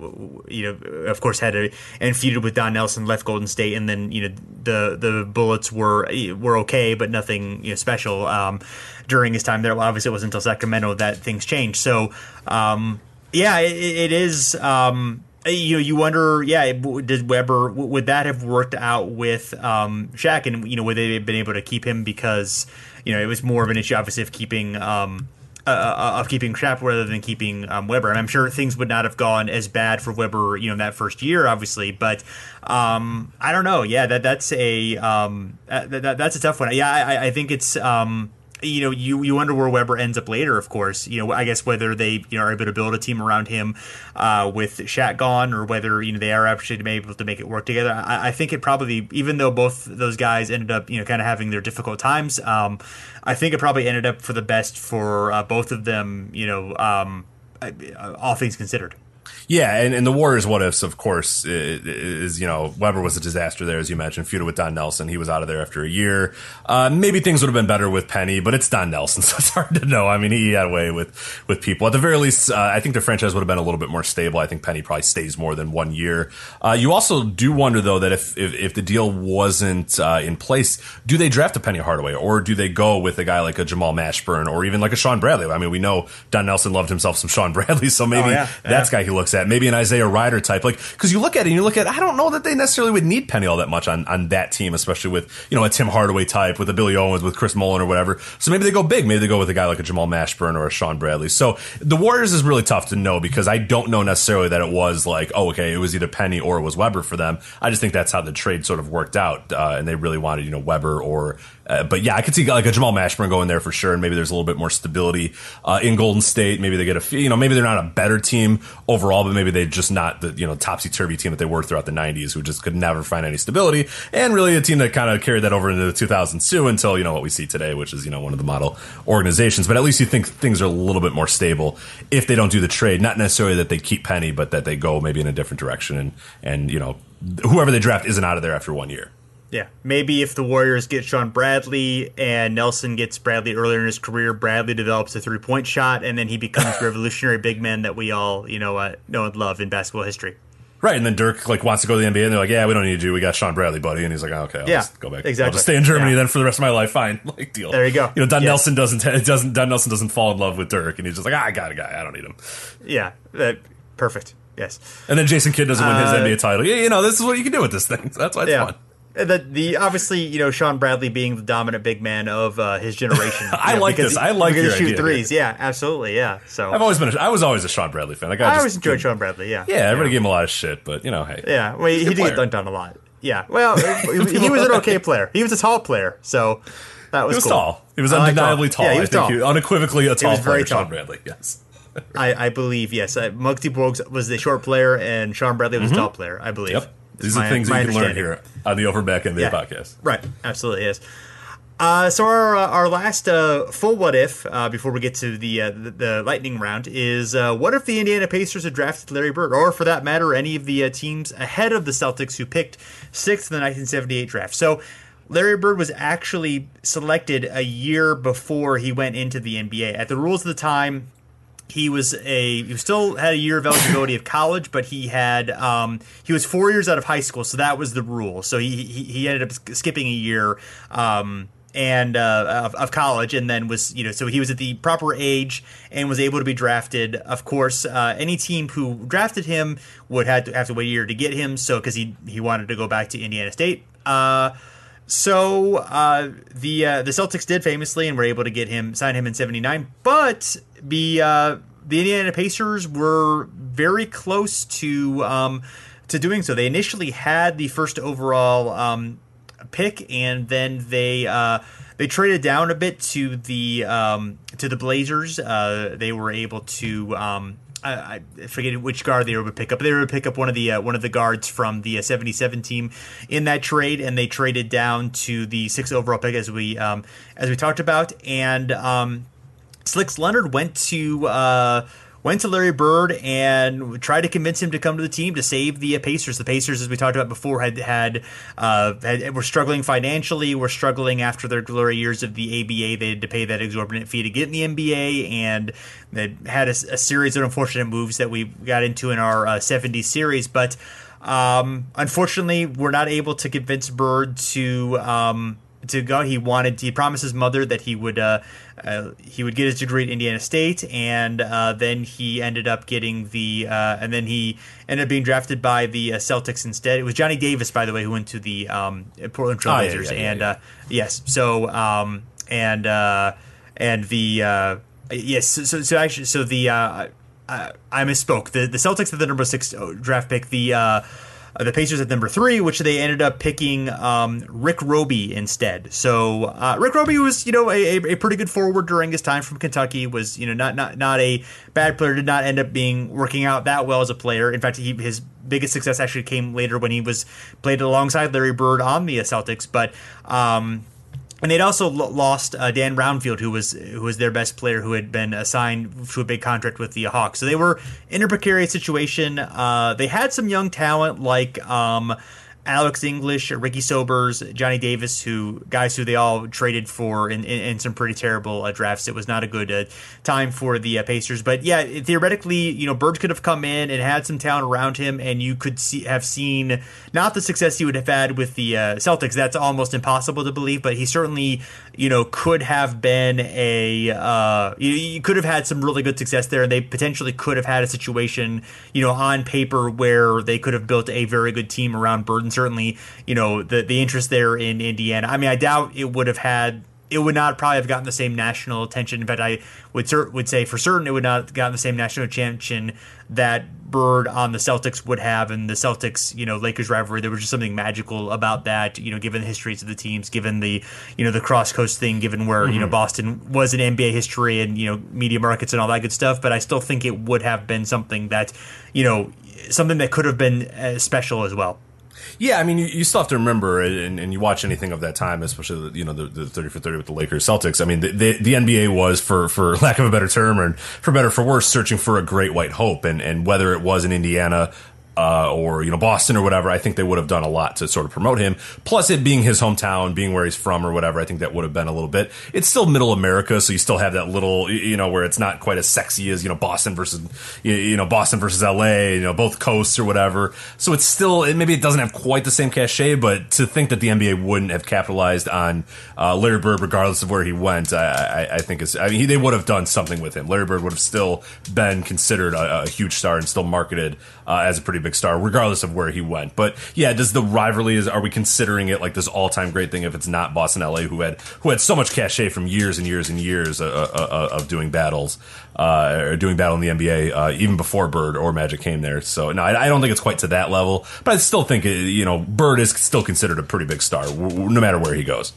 A: you know of course had a and feuded with Don Nelson, left Golden State, and then you know the the Bullets were were okay, but nothing you know special um, during his time there. Well, obviously, it wasn't until Sacramento that things changed. So. Um, yeah, it, it is. Um, you know, you wonder, yeah, did Webber would that have worked out with um, Shaq, and you know, would they have been able to keep him because you know it was more of an issue, obviously, of keeping um, uh, uh of keeping Shaq rather than keeping um, Webber, and I'm sure things would not have gone as bad for Webber, you know, that first year, obviously, but um, I don't know, yeah, that that's a um, that, that, that's a tough one. Yeah, I, I think it's um, you know, you, you wonder where Webber ends up later, of course. You know, I guess whether they you know, are able to build a team around him uh, with Shaq gone or whether, you know, they are actually able to make it work together. I, I, think it probably, even though both those guys ended up, you know, kind of having their difficult times, um, I think it probably ended up for the best for uh, both of them, you know, um, all things considered.
B: Yeah, and, and the Warriors' what ifs, of course, is, you know Webber was a disaster there, as you mentioned. Feuded with Don Nelson, he was out of there after a year. Uh, maybe things would have been better with Penny, but it's Don Nelson, so it's hard to know. I mean, he had a way with with people. At the very least, uh, I think the franchise would have been a little bit more stable. I think Penny probably stays more than one year. Uh, you also do wonder though that if if, if the deal wasn't uh, in place, do they draft a Penny Hardaway, or do they go with a guy like a Jamal Mashburn, or even like a Shawn Bradley? I mean, we know Don Nelson loved himself some Shawn Bradley, so maybe oh, yeah. that's yeah. guy he looks at. Maybe an Isaiah Rider type. Like, because you look at it and you look at, I don't know that they necessarily would need Penny all that much on, on that team, especially with, you know, a Tim Hardaway type, with a Billy Owens, with Chris Mullin or whatever. So maybe they go big. Maybe they go with a guy like a Jamal Mashburn or a Shawn Bradley. So the Warriors is really tough to know because I don't know necessarily that it was like, oh, okay, it was either Penny or it was Webber for them. I just think that's how the trade sort of worked out. Uh, and they really wanted, you know, Webber or uh, but yeah, I could see like a Jamal Mashburn going there for sure, and maybe there's a little bit more stability uh, in Golden State. Maybe they get a, you know, maybe they're not a better team overall, but maybe they're just not the you know topsy turvy team that they were throughout the '90s, who just could never find any stability, and really a team that kind of carried that over into the 2000s too, until you know what we see today, which is you know one of the model organizations. But at least you think things are a little bit more stable if they don't do the trade. Not necessarily that they keep Penny, but that they go maybe in a different direction, and and you know whoever they draft isn't out of there after one year.
A: Yeah, maybe if the Warriors get Shawn Bradley and Nelson gets Bradley earlier in his career, Bradley develops a three point shot, and then he becomes revolutionary big man that we all you know uh, know and love in basketball history.
B: Right, and then Dirk like wants to go to the NBA, and they're like, "Yeah, we don't need you. We got Shawn Bradley, buddy." And he's like, oh, "Okay, I'll
A: yeah,
B: go back.
A: Exactly.
B: I'll just stay in Germany yeah. then for the rest of my life. Fine, like deal.
A: There you go.
B: You know, Don. Nelson doesn't doesn't Don Nelson doesn't fall in love with Dirk, and he's just like, ah, "I got a guy. I don't need him."
A: Yeah, uh, perfect. Yes.
B: And then Jason Kidd doesn't win his uh, NBA title. Yeah, you know, this is what you can do with this thing. So that's why it's yeah. fun
A: the the obviously you know Shawn Bradley being the dominant big man of uh, his generation.
B: I
A: know,
B: like this. I like your
A: shoot
B: idea
A: threes. Yeah, absolutely. Yeah. So
B: I've always been. A, I was always a Shawn Bradley fan. Like, I,
A: I always enjoyed Shawn Bradley. Yeah.
B: Yeah. Everybody yeah. gave him a lot of shit, but you know, hey.
A: Yeah. Well, he, he did get dunked on a lot. Yeah. Well, he, he was an okay player. He was a tall player, so that was.
B: He was
A: cool.
B: tall. He was undeniably tall.
A: Yeah, he was
B: I think
A: tall.
B: He, unequivocally a tall
A: he
B: player.
A: Tall.
B: Shawn Bradley. Yes.
A: I, I, believe yes. Uh, Muggsy Bogues was the short player, and Shawn Bradley was mm-hmm. a tall player. I believe.
B: Yep. These are things that you can learn here on the Overback NBA yeah, the podcast.
A: Right, absolutely is. Uh, so our uh, our last uh, full what if uh, before we get to the, uh, the, the lightning round is uh, what if the Indiana Pacers had drafted Larry Bird or for that matter any of the teams ahead of the Celtics who picked sixth in the 1978 draft. So Larry Bird was actually selected a year before he went into the NBA. At the rules of the time, he was a he still had a year of eligibility of college, but he had um, he was four years out of high school, so that was the rule. So he he, he ended up skipping a year. Um, and uh, of, of, college, and then was you know so he was at the proper age and was able to be drafted. Of course, uh, any team who drafted him would have to have to wait a year to get him. So because he he wanted to go back to Indiana State. Uh, so uh, the uh, the Celtics did famously and were able to get him sign him in '79, but the uh, the Indiana Pacers were very close to um, to doing so. They initially had the first overall um, pick, and then they uh, they traded down a bit to the um, to the Blazers. Uh, they were able to. Um, I, forget which guard they were to pick up. They were to pick up one of the uh, one of the guards from the uh, 77 team in that trade, and they traded down to the sixth overall pick as we um, as we talked about. And um, Slicks Leonard went to uh, went to Larry Bird and tried to convince him to come to the team to save the Pacers. The Pacers, as we talked about before, had had, uh, had were struggling financially. Were struggling after their glory years of the ABA. They had to pay that exorbitant fee to get in the NBA, and they had a, a series of unfortunate moves that we got into in our uh, 70s series. But um, unfortunately, we're not able to convince Bird to. Um, to go. He wanted. He promised his mother that he would uh, uh, he would get his degree at Indiana State, and uh, then he ended up getting the uh, and then he ended up being drafted by the uh, Celtics instead. It was Johnny Davis, by the way, who went to the um, Portland Trailblazers, oh, yeah, yeah, and yeah, uh, yes, so um, and and the yes, so, so actually, so the I misspoke. The the Celtics had the number six draft pick. The uh, the Pacers at number three, which they ended up picking um, Rick Robey instead. So uh, Rick Robey was, you know, a, a, pretty good forward during his time from Kentucky. Was you know not not not a bad player. Did not end up being working out that well as a player. In fact, he, his biggest success actually came later when he was played alongside Larry Bird on the Celtics. But um, and they'd also lost uh, Dan Roundfield, who was who was their best player, who had been assigned to a big contract with the Hawks. So they were in a precarious situation. Uh, they had some young talent like um, Alex English, Ricky Sobers, Johnny Davis, who guys who they all traded for in, in, in some pretty terrible uh, drafts. It was not a good uh, time for the uh, Pacers, but yeah, theoretically, you know, Bird could have come in and had some talent around him, and you could see have seen not the success he would have had with the uh, Celtics. That's almost impossible to believe, but he certainly, you know, could have been a uh, you, you could have had some really good success there, and they potentially could have had a situation, you know, on paper where they could have built a very good team around Bird and certainly, you know, the the interest there in Indiana. I mean, I doubt it would have had it would not probably have gotten the same national attention. In fact, I would cer- would say for certain it would not have gotten the same national attention that Bird on the Celtics would have, and the Celtics, you know, Lakers rivalry. There was just something magical about that, you know, given the histories of the teams, given the, you know, the cross coast thing, given where mm-hmm. you know mm-hmm. Boston was in NBA history and you know media markets and all that good stuff. But I still think it would have been something that, you know, something that could have been uh, special as well.
B: Yeah, I mean, you, you still have to remember, uh, and, and, you watch anything of that time, especially you know the, the, thirty for thirty with the Lakers Celtics. I mean, the, the, the NBA was, for for lack of a better term, and for better for worse, searching for a great white hope, and and whether it was in Indiana uh, or you know Boston or whatever, I think they would have done a lot to sort of promote him. Plus, it being his hometown, being where he's from or whatever, I think that would have been a little bit. It's still Middle America, so you still have that little you know where it's not quite as sexy as you know Boston versus you know Boston versus L.A. You know both coasts or whatever. So it's still maybe it doesn't have quite the same cachet, but to think that the NBA wouldn't have capitalized on uh, Larry Bird regardless of where he went, I, I, I think is I mean they would have done something with him. Larry Bird would have still been considered a, a huge star and still marketed uh, as a pretty big star, regardless of where he went. But yeah, does the rivalry is are we considering it like this all time great thing if it's not Boston LA who had who had so much cachet from years and years and years uh, uh, uh, of doing battles uh, or doing battle in the NBA uh, even before Bird or Magic came there. So no, I, I, don't think it's quite to that level, but I still think you know Bird is still considered a pretty big star no matter where he goes.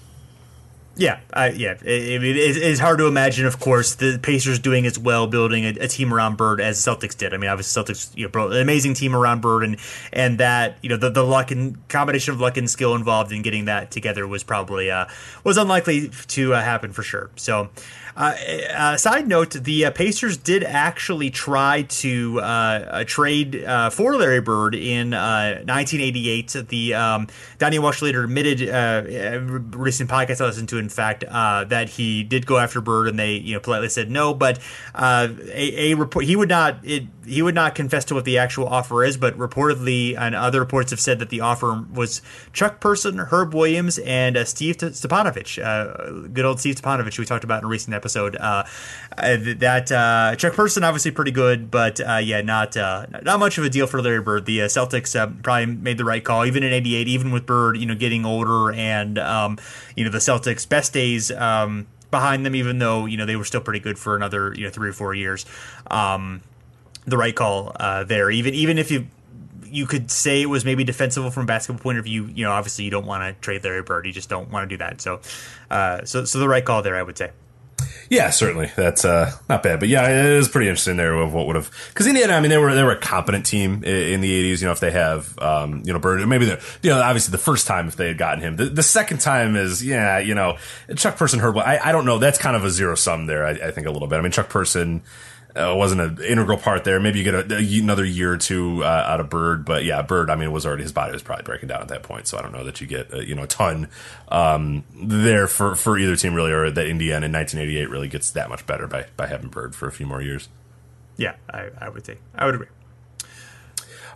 A: Yeah, I, yeah. It, it, it's hard to imagine, of course, the Pacers doing as well, building a, a, team around Bird as the Celtics did. I mean, obviously, Celtics, you know, an amazing team around Bird, and and that you know the, the luck and combination of luck and skill involved in getting that together was probably uh, was unlikely to uh, happen for sure. So, uh, uh, side note: the uh, Pacers did actually try to uh, trade uh, for Larry Bird in 1988. Uh, the um, Donnie Walsh later admitted, recent podcast I listened to, in fact, that he did go after Bird, and they you know politely said no. But a, a, report he would not it, he would not confess to what the actual offer is, but reportedly, and other reports have said that the offer was Chuck Person, Herb Williams, and Steve Stipanovich, good old Steve Stipanovich, we talked about in a recent episode. Uh, uh, that uh, Chuck Person obviously pretty good, but uh, yeah, not uh, not much of a deal for Larry Bird. The uh, Celtics probably made the right call, even in '88, even with Bird, you know, getting older, and um, you know the Celtics' best days. Um, behind them, even though you know they were still pretty good for another you know three or four years. Um, the right call uh, there, even even if you you could say it was maybe defensible from a basketball point of view. You know, obviously you don't want to trade Larry Bird. You just don't want to do that. So, uh, so so the right call there, I would say.
B: Yeah, certainly. That's uh, not bad, but yeah, it is pretty interesting there of what would have because Indiana. I mean, they were they were a competent team in the '80s. You know, if they have um, you know Bird, maybe the you know obviously the first time if they had gotten him, the, the second time is yeah, you know Chuck Person heard. I I don't know. That's kind of a zero sum there. I, I think a little bit. I mean, Chuck Person uh, wasn't an integral part there. Maybe you get a, a, another year or two uh, out of Bird, but yeah, Bird. I mean, it was already his body was probably breaking down at that point, so I don't know that you get uh, you know a ton um, there for for either team really, or that Indiana in 1988 really gets that much better by by having Bird for a few more years.
A: Yeah, I, I would say I would agree.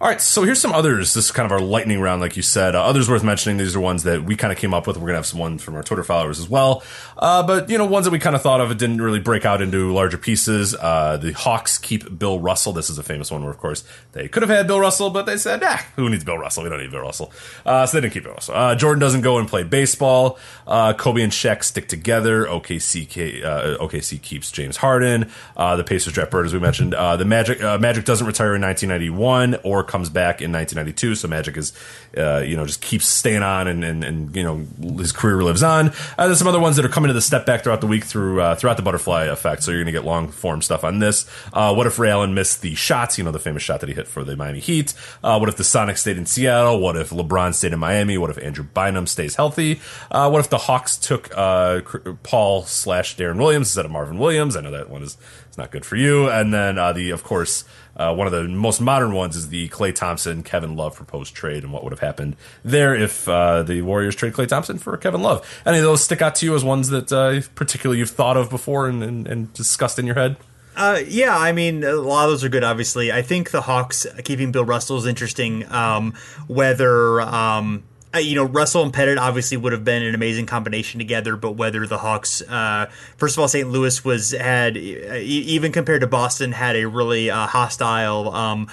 B: All right, so here's some others. This is kind of our lightning round, like you said. Uh, others worth mentioning. These are ones that we kind of came up with. We're gonna have some ones from our Twitter followers as well. Uh, but you know, ones that we kind of thought of. It didn't really break out into larger pieces. Uh, the Hawks keep Bill Russell. This is a famous one where, of course, they could have had Bill Russell, but they said, "Ah, who needs Bill Russell? We don't need Bill Russell." Uh, so they didn't keep Bill Russell. Uh, Jordan doesn't go and play baseball. Uh, Kobe and Shaq stick together. OKC OKC keeps James Harden. the Pacers draft Bird, as we mentioned. the Magic Magic doesn't retire in 1991 or comes back in 1992. So Magic is, uh, you know, just keeps staying on and, and, and, you know, his career lives on. Uh, there's some other ones that are coming to the step back throughout the week through uh, throughout the butterfly effect. So you're going to get long form stuff on this. Uh, what if Ray Allen missed the shots? You know, the famous shot that he hit for the Miami Heat. Uh, what if the Sonics stayed in Seattle? What if LeBron stayed in Miami? What if Andrew Bynum stays healthy? Uh, what if the Hawks took Paul slash Deron Williams instead of Marvin Williams? I know that one is it's not good for you. And then the of course uh, one of the most modern ones is the Klay Thompson Kevin Love proposed trade, and what would have happened there if uh, the Warriors trade Klay Thompson for Kevin Love. Any of those stick out to you as ones that uh, particularly you've thought of before and, and, and discussed in your head?
A: Uh, yeah, I mean, a lot of those are good. Obviously, I think the Hawks keeping Bill Russell is interesting. Um, whether um, you know, Russell and Pettit obviously would have been an amazing combination together, but whether the Hawks, uh, first of all, St. Louis was had even compared to Boston had a really uh, hostile um,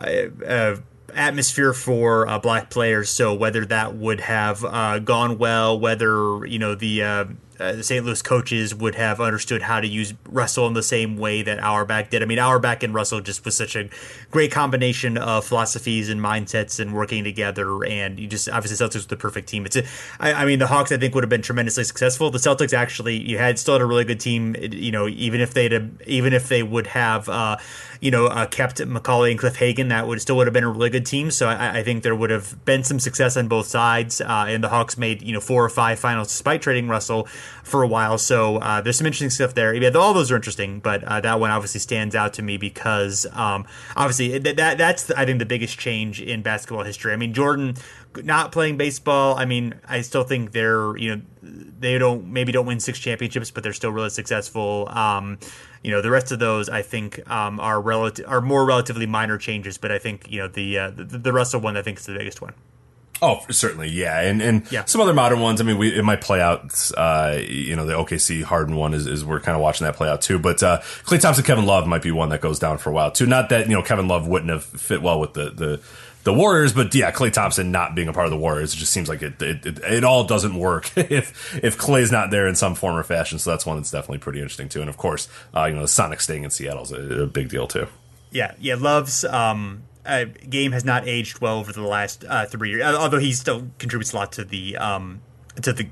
A: uh, uh, atmosphere for uh, black players. So whether that would have gone well, whether you know the uh, the St. Louis coaches would have understood how to use Russell in the same way that Auerbach did. I mean, Auerbach and Russell just was such a great combination of philosophies and mindsets and working together. And you just obviously Celtics was the perfect team. It's a, I, I mean, the Hawks I think would have been tremendously successful. The Celtics actually you had still had a really good team. You know, even if they'd even if they would have. Uh, you know, uh, kept Macauley and Cliff Hagan, that would still would have been a really good team. So I, I think there would have been some success on both sides. Uh, and the Hawks made you know four or five finals despite trading Russell for a while. So uh, there's some interesting stuff there. Yeah, all those are interesting, but uh, that one obviously stands out to me because um, obviously that, that that's I think the biggest change in basketball history. I mean, Jordan not playing baseball. I mean, I still think they're you know they don't maybe don't win six championships, but they're still really successful. Um, you know, the rest of those I think um, are relative are more relatively minor changes, but I think you know the uh, the, the Russell one I think is the biggest one.
B: Oh, certainly, yeah, and and yeah. some other modern ones. I mean, we it might play out. Uh, you know, the OKC Harden one is, is we're kind of watching that play out too. But uh, Klay Thompson, Kevin Love might be one that goes down for a while too. Not that you know Kevin Love wouldn't have fit well with the the the Warriors, but yeah, Klay Thompson not being a part of the Warriors, it just seems like it it, it, it all doesn't work if if Klay's not there in some form or fashion. So that's one that's definitely pretty interesting too. And of course, uh, you know, the Sonic staying in Seattle is a, a big deal too.
A: Yeah, yeah, Love's um, uh, game has not aged well over the last uh, three years. Although he still contributes a lot to the um, to the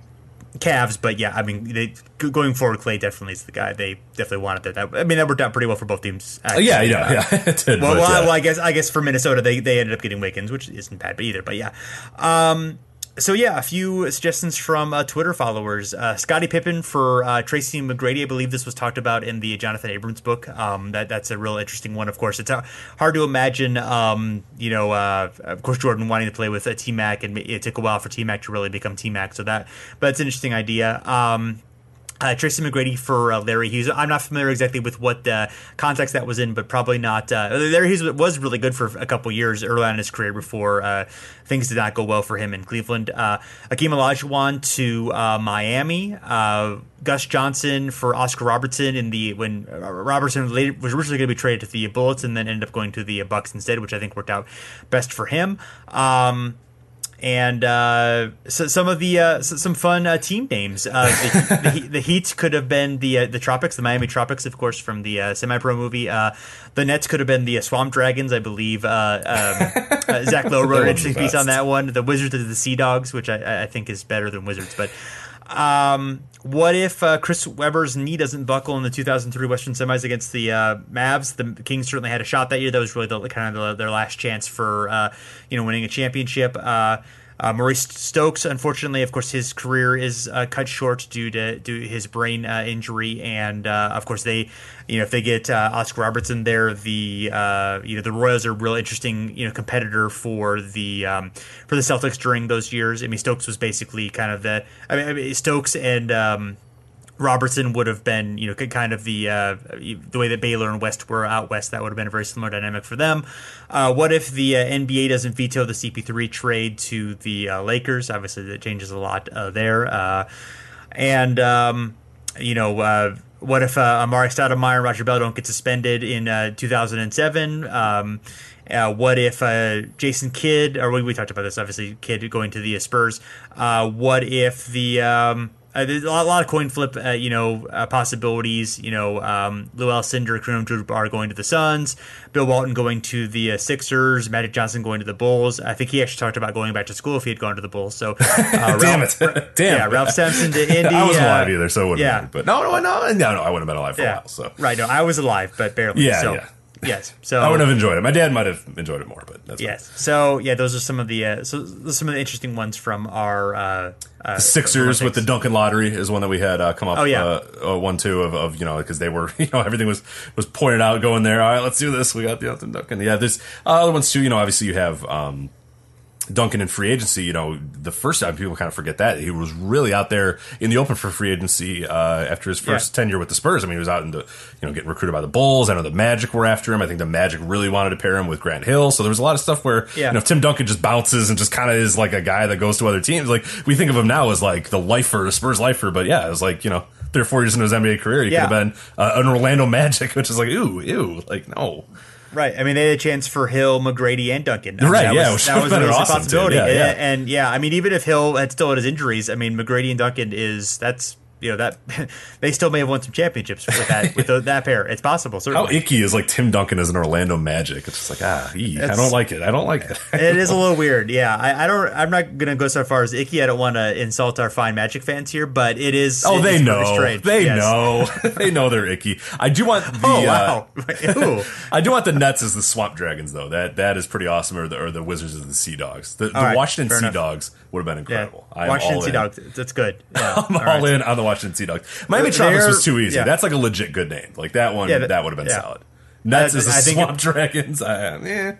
A: Cavs, but yeah, I mean, they, going forward, Klay definitely is the guy they definitely wanted. That, that I mean, that worked out pretty well for both teams.
B: Actually. yeah, yeah, yeah.
A: did, well, well, yeah. well, I guess I guess for Minnesota, they they ended up getting Wiggins, which isn't bad, but either. But yeah, um, so yeah, a few suggestions from uh, Twitter followers. Uh, Scottie Pippen for uh, Tracy McGrady. I believe this was talked about in the Jonathan Abrams book. Um, that that's a real interesting one. Of course, it's hard to imagine. Um, you know, uh, of course, Jordan wanting to play with a T Mac, and it took a while for T Mac to really become T Mac. So that, but it's an interesting idea. Um, uh, Tracy McGrady for uh, Larry Hughes. I'm not familiar exactly with what uh, context that was in, but probably not. Uh, Larry Hughes was really good for a couple years early on in his career before uh, things did not go well for him in Cleveland. Uh, Akeem Olajuwon to uh, Miami. Gus Johnson for Oscar Robertson in the when Robertson was originally going to be traded to the Bullets and then ended up going to the Bucks instead, which I think worked out best for him. Um, and uh, so some of the uh, so some fun uh, team names. Uh, the, the, the, Heat could have been the uh, the Tropics, the Miami Tropics, of course, from the uh, semi-pro movie. the Nets could have been the Swamp Dragons, I believe. Um, Zach Lowe wrote an interesting piece on that one. The Wizards of the Sea Dogs, which I, I think is better than Wizards, but. Um, what if uh, Chris Webber's knee doesn't buckle in the 2003 Western Semis against the uh, Mavs? The Kings certainly had a shot that year. That was really the, kind of the, their last chance for uh, you know winning a championship. Uh, Maurice Stokes, unfortunately, of course, his career is uh, cut short due to due his brain uh, injury, and uh, of course, they, you know, if they get uh, Oscar Robertson there, the uh, you know the Royals are a real interesting you know competitor for the um, for the Celtics during those years. I mean, Stokes was basically kind of the I mean, I mean Stokes and um, Robertson would have been, you know, kind of the uh, the way that Baylor and West were out west. That would have been a very similar dynamic for them. Uh, what if the uh, NBA doesn't veto the CP3 trade to the uh, Lakers? Obviously, that changes a lot uh, there. Uh, and um, you know, what if uh, Amar'e Stoudemire and Raja Bell don't get suspended in 2007? Um, what if Jason Kidd, or we, we, talked about this, obviously, Kidd going to the Spurs? what if the um, uh, there's a lot, a lot, of coin flip, uh, you know, uh, possibilities. You know, um, Lew Alcindor, Kareem Abdul-Jabbar going to the Suns, Bill Walton going to the uh, Sixers, Magic Johnson going to the Bulls. I think he actually talked about going back to school if he had gone to the Bulls. So,
B: uh, damn Ralph,
A: it,
B: damn,
A: yeah, Ralph Sampson to Indy.
B: I wasn't alive either, so it wouldn't. Yeah, but no, no, no, no, no, I wouldn't have been alive for yeah. a while. So,
A: right, no, I was alive, but barely.
B: Yeah,
A: so.
B: yeah.
A: Yes, so
B: I would have enjoyed it. My dad might have enjoyed it more, but that's
A: yes. Fine. So yeah, those are some of the uh, so some of the interesting ones from our uh, uh,
B: Sixers with the Duncan lottery is one that we had uh, come up.
A: Oh yeah,
B: uh, uh, one two of, of you know because they were you know everything was was pointed out going there. All right, let's do this. We got the Duncan. Yeah, there's other ones too. You know, obviously you have. Um, Duncan in free agency, you know, the first time people kind of forget that he was really out there in the open for free agency uh, after his first yeah. tenure with the Spurs. I mean, he was out in the, you know, getting recruited by the Bulls. I know the Magic were after him. I think the Magic really wanted to pair him with Grant Hill. So there was a lot of stuff where, yeah. you know, Tim Duncan just bounces and just kind of is like a guy that goes to other teams. Like we think of him now as like the lifer, the Spurs lifer, but yeah, it was like you know three or four years into his NBA career, he yeah. could have been uh, an Orlando Magic, which is like ooh, ew, like no.
A: Right. I mean, they had a chance for Hill, McGrady, and Duncan.
B: right.
A: That
B: yeah.
A: Was, that was really
B: awesome
A: possibility.
B: Yeah, yeah.
A: And, and, yeah, I mean, even if Hill had still had his injuries, I mean, McGrady and Duncan is that's you know that they still may have won some championships with that with that pair. It's possible. Certainly.
B: How icky is like Tim Duncan as an Orlando Magic? It's just like ah, ee, I don't like it. I don't like it.
A: it is a little weird. Yeah, I, I, don't. I'm not gonna go so far as icky. I don't want to insult our fine Magic fans here, but it is.
B: Oh,
A: it
B: they
A: is
B: know. They
A: yes.
B: know. they know they're icky. I do want the.
A: Oh wow.
B: Uh, I do want the Nets as the Swamp Dragons though. That that is pretty awesome. Or the or the Wizards as the Sea Dogs. The, the right, Washington Sea enough. Dogs would have been incredible.
A: Yeah. Washington Sea Dogs. That's good. Yeah.
B: I'm all, all in on the Washington Sea Dogs. Miami Tropics was too easy. Yeah. That's like a legit good name. Like that one, yeah, that, that would have been solid. Nets is the Swamp it, Dragons. I, eh.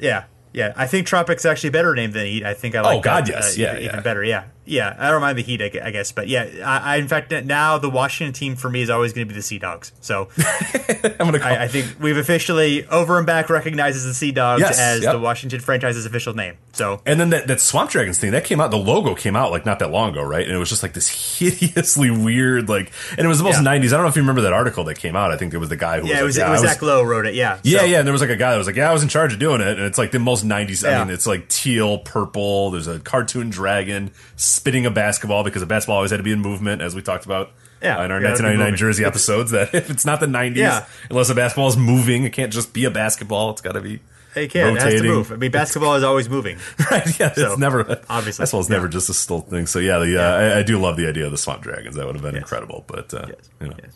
A: Yeah, yeah. I think Tropics actually a better name than Heat. I think I like.
B: Oh God,
A: that,
B: yes,
A: uh,
B: yeah,
A: even,
B: yeah.
A: better. Yeah, yeah, I don't mind the Heat, I guess, but yeah, I, I in fact now the Washington team for me is always going to be the Sea Dogs. So
B: I'm gonna.
A: I, I, think we've officially over and back recognizes the Sea Dogs
B: yes,
A: as
B: yep.
A: the Washington franchise's official name. So
B: and then that, that Swamp Dragons thing that came out, the logo came out like not that long ago, right? And it was just like this hideously weird, like, and it was the most yeah. '90s. I don't know if you remember that article that came out. I think it was the guy who
A: yeah,
B: was
A: it
B: like,
A: was,
B: yeah,
A: it was Zach Lowe wrote it. Yeah,
B: yeah, so. yeah. And there was like a guy that was like, yeah, I was in charge of doing it, and it's like the most '90s.
A: Yeah.
B: I mean, it's like teal, purple. There's a cartoon dragon spitting a basketball because a basketball always had to be in movement, as we talked about
A: yeah,
B: uh, in our 1999 Jersey episodes. That if it's not the 90s,
A: yeah.
B: unless a basketball is moving, it can't just be a basketball. It's got to be.
A: It can. Rotating. It has to move. I mean, basketball is always moving.
B: right. Yeah.
A: So,
B: it's never
A: obviously
B: basketball is
A: yeah.
B: never just a still thing. So yeah, the, uh,
A: yeah.
B: I, I, do love the idea of the Swamp Dragons. That would have been
A: yes.
B: incredible. But uh,
A: yes.
B: you know.
A: Yes.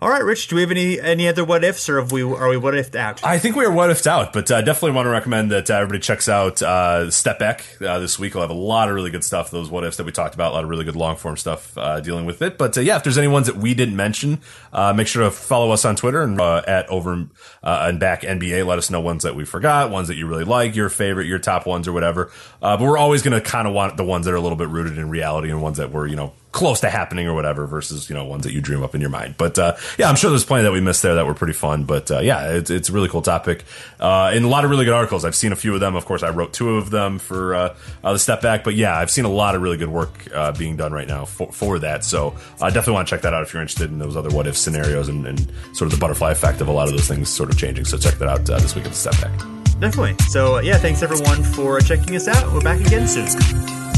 A: All right, Rich. Do we have any any other what ifs, or have we are we what ifed out?
B: I think we are what ifed out, but uh, definitely want to recommend that uh, everybody checks out uh, Step Back uh, this week. We'll have a lot of really good stuff. Those what ifs that we talked about, a lot of really good long form stuff uh, dealing with it. But uh, yeah, if there's any ones that we didn't mention, make sure to follow us on Twitter and at over and back NBA. Let us know ones that we forgot, ones that you really like, your favorite, your top ones, or whatever. but we're always going to kind of want the ones that are a little bit rooted in reality and ones that were you know close to happening or whatever versus you know ones that you dream up in your mind. But uh, yeah i'm sure there's plenty that we missed there that were pretty fun. But uh, yeah it's, it's a really cool topic. Uh, and a lot of really good articles. I've seen a few of them. Of course i wrote two of them for uh, uh, the step back. But yeah i've seen a lot of really good work uh, being done right now for, for that. So i definitely want to check that out if you're interested in those other what if scenarios and, and, sort of the butterfly effect of a lot of those things sort of changing. So check that out this week at the step back.
A: Definitely. So, yeah, thanks everyone for checking us out. We're back again soon.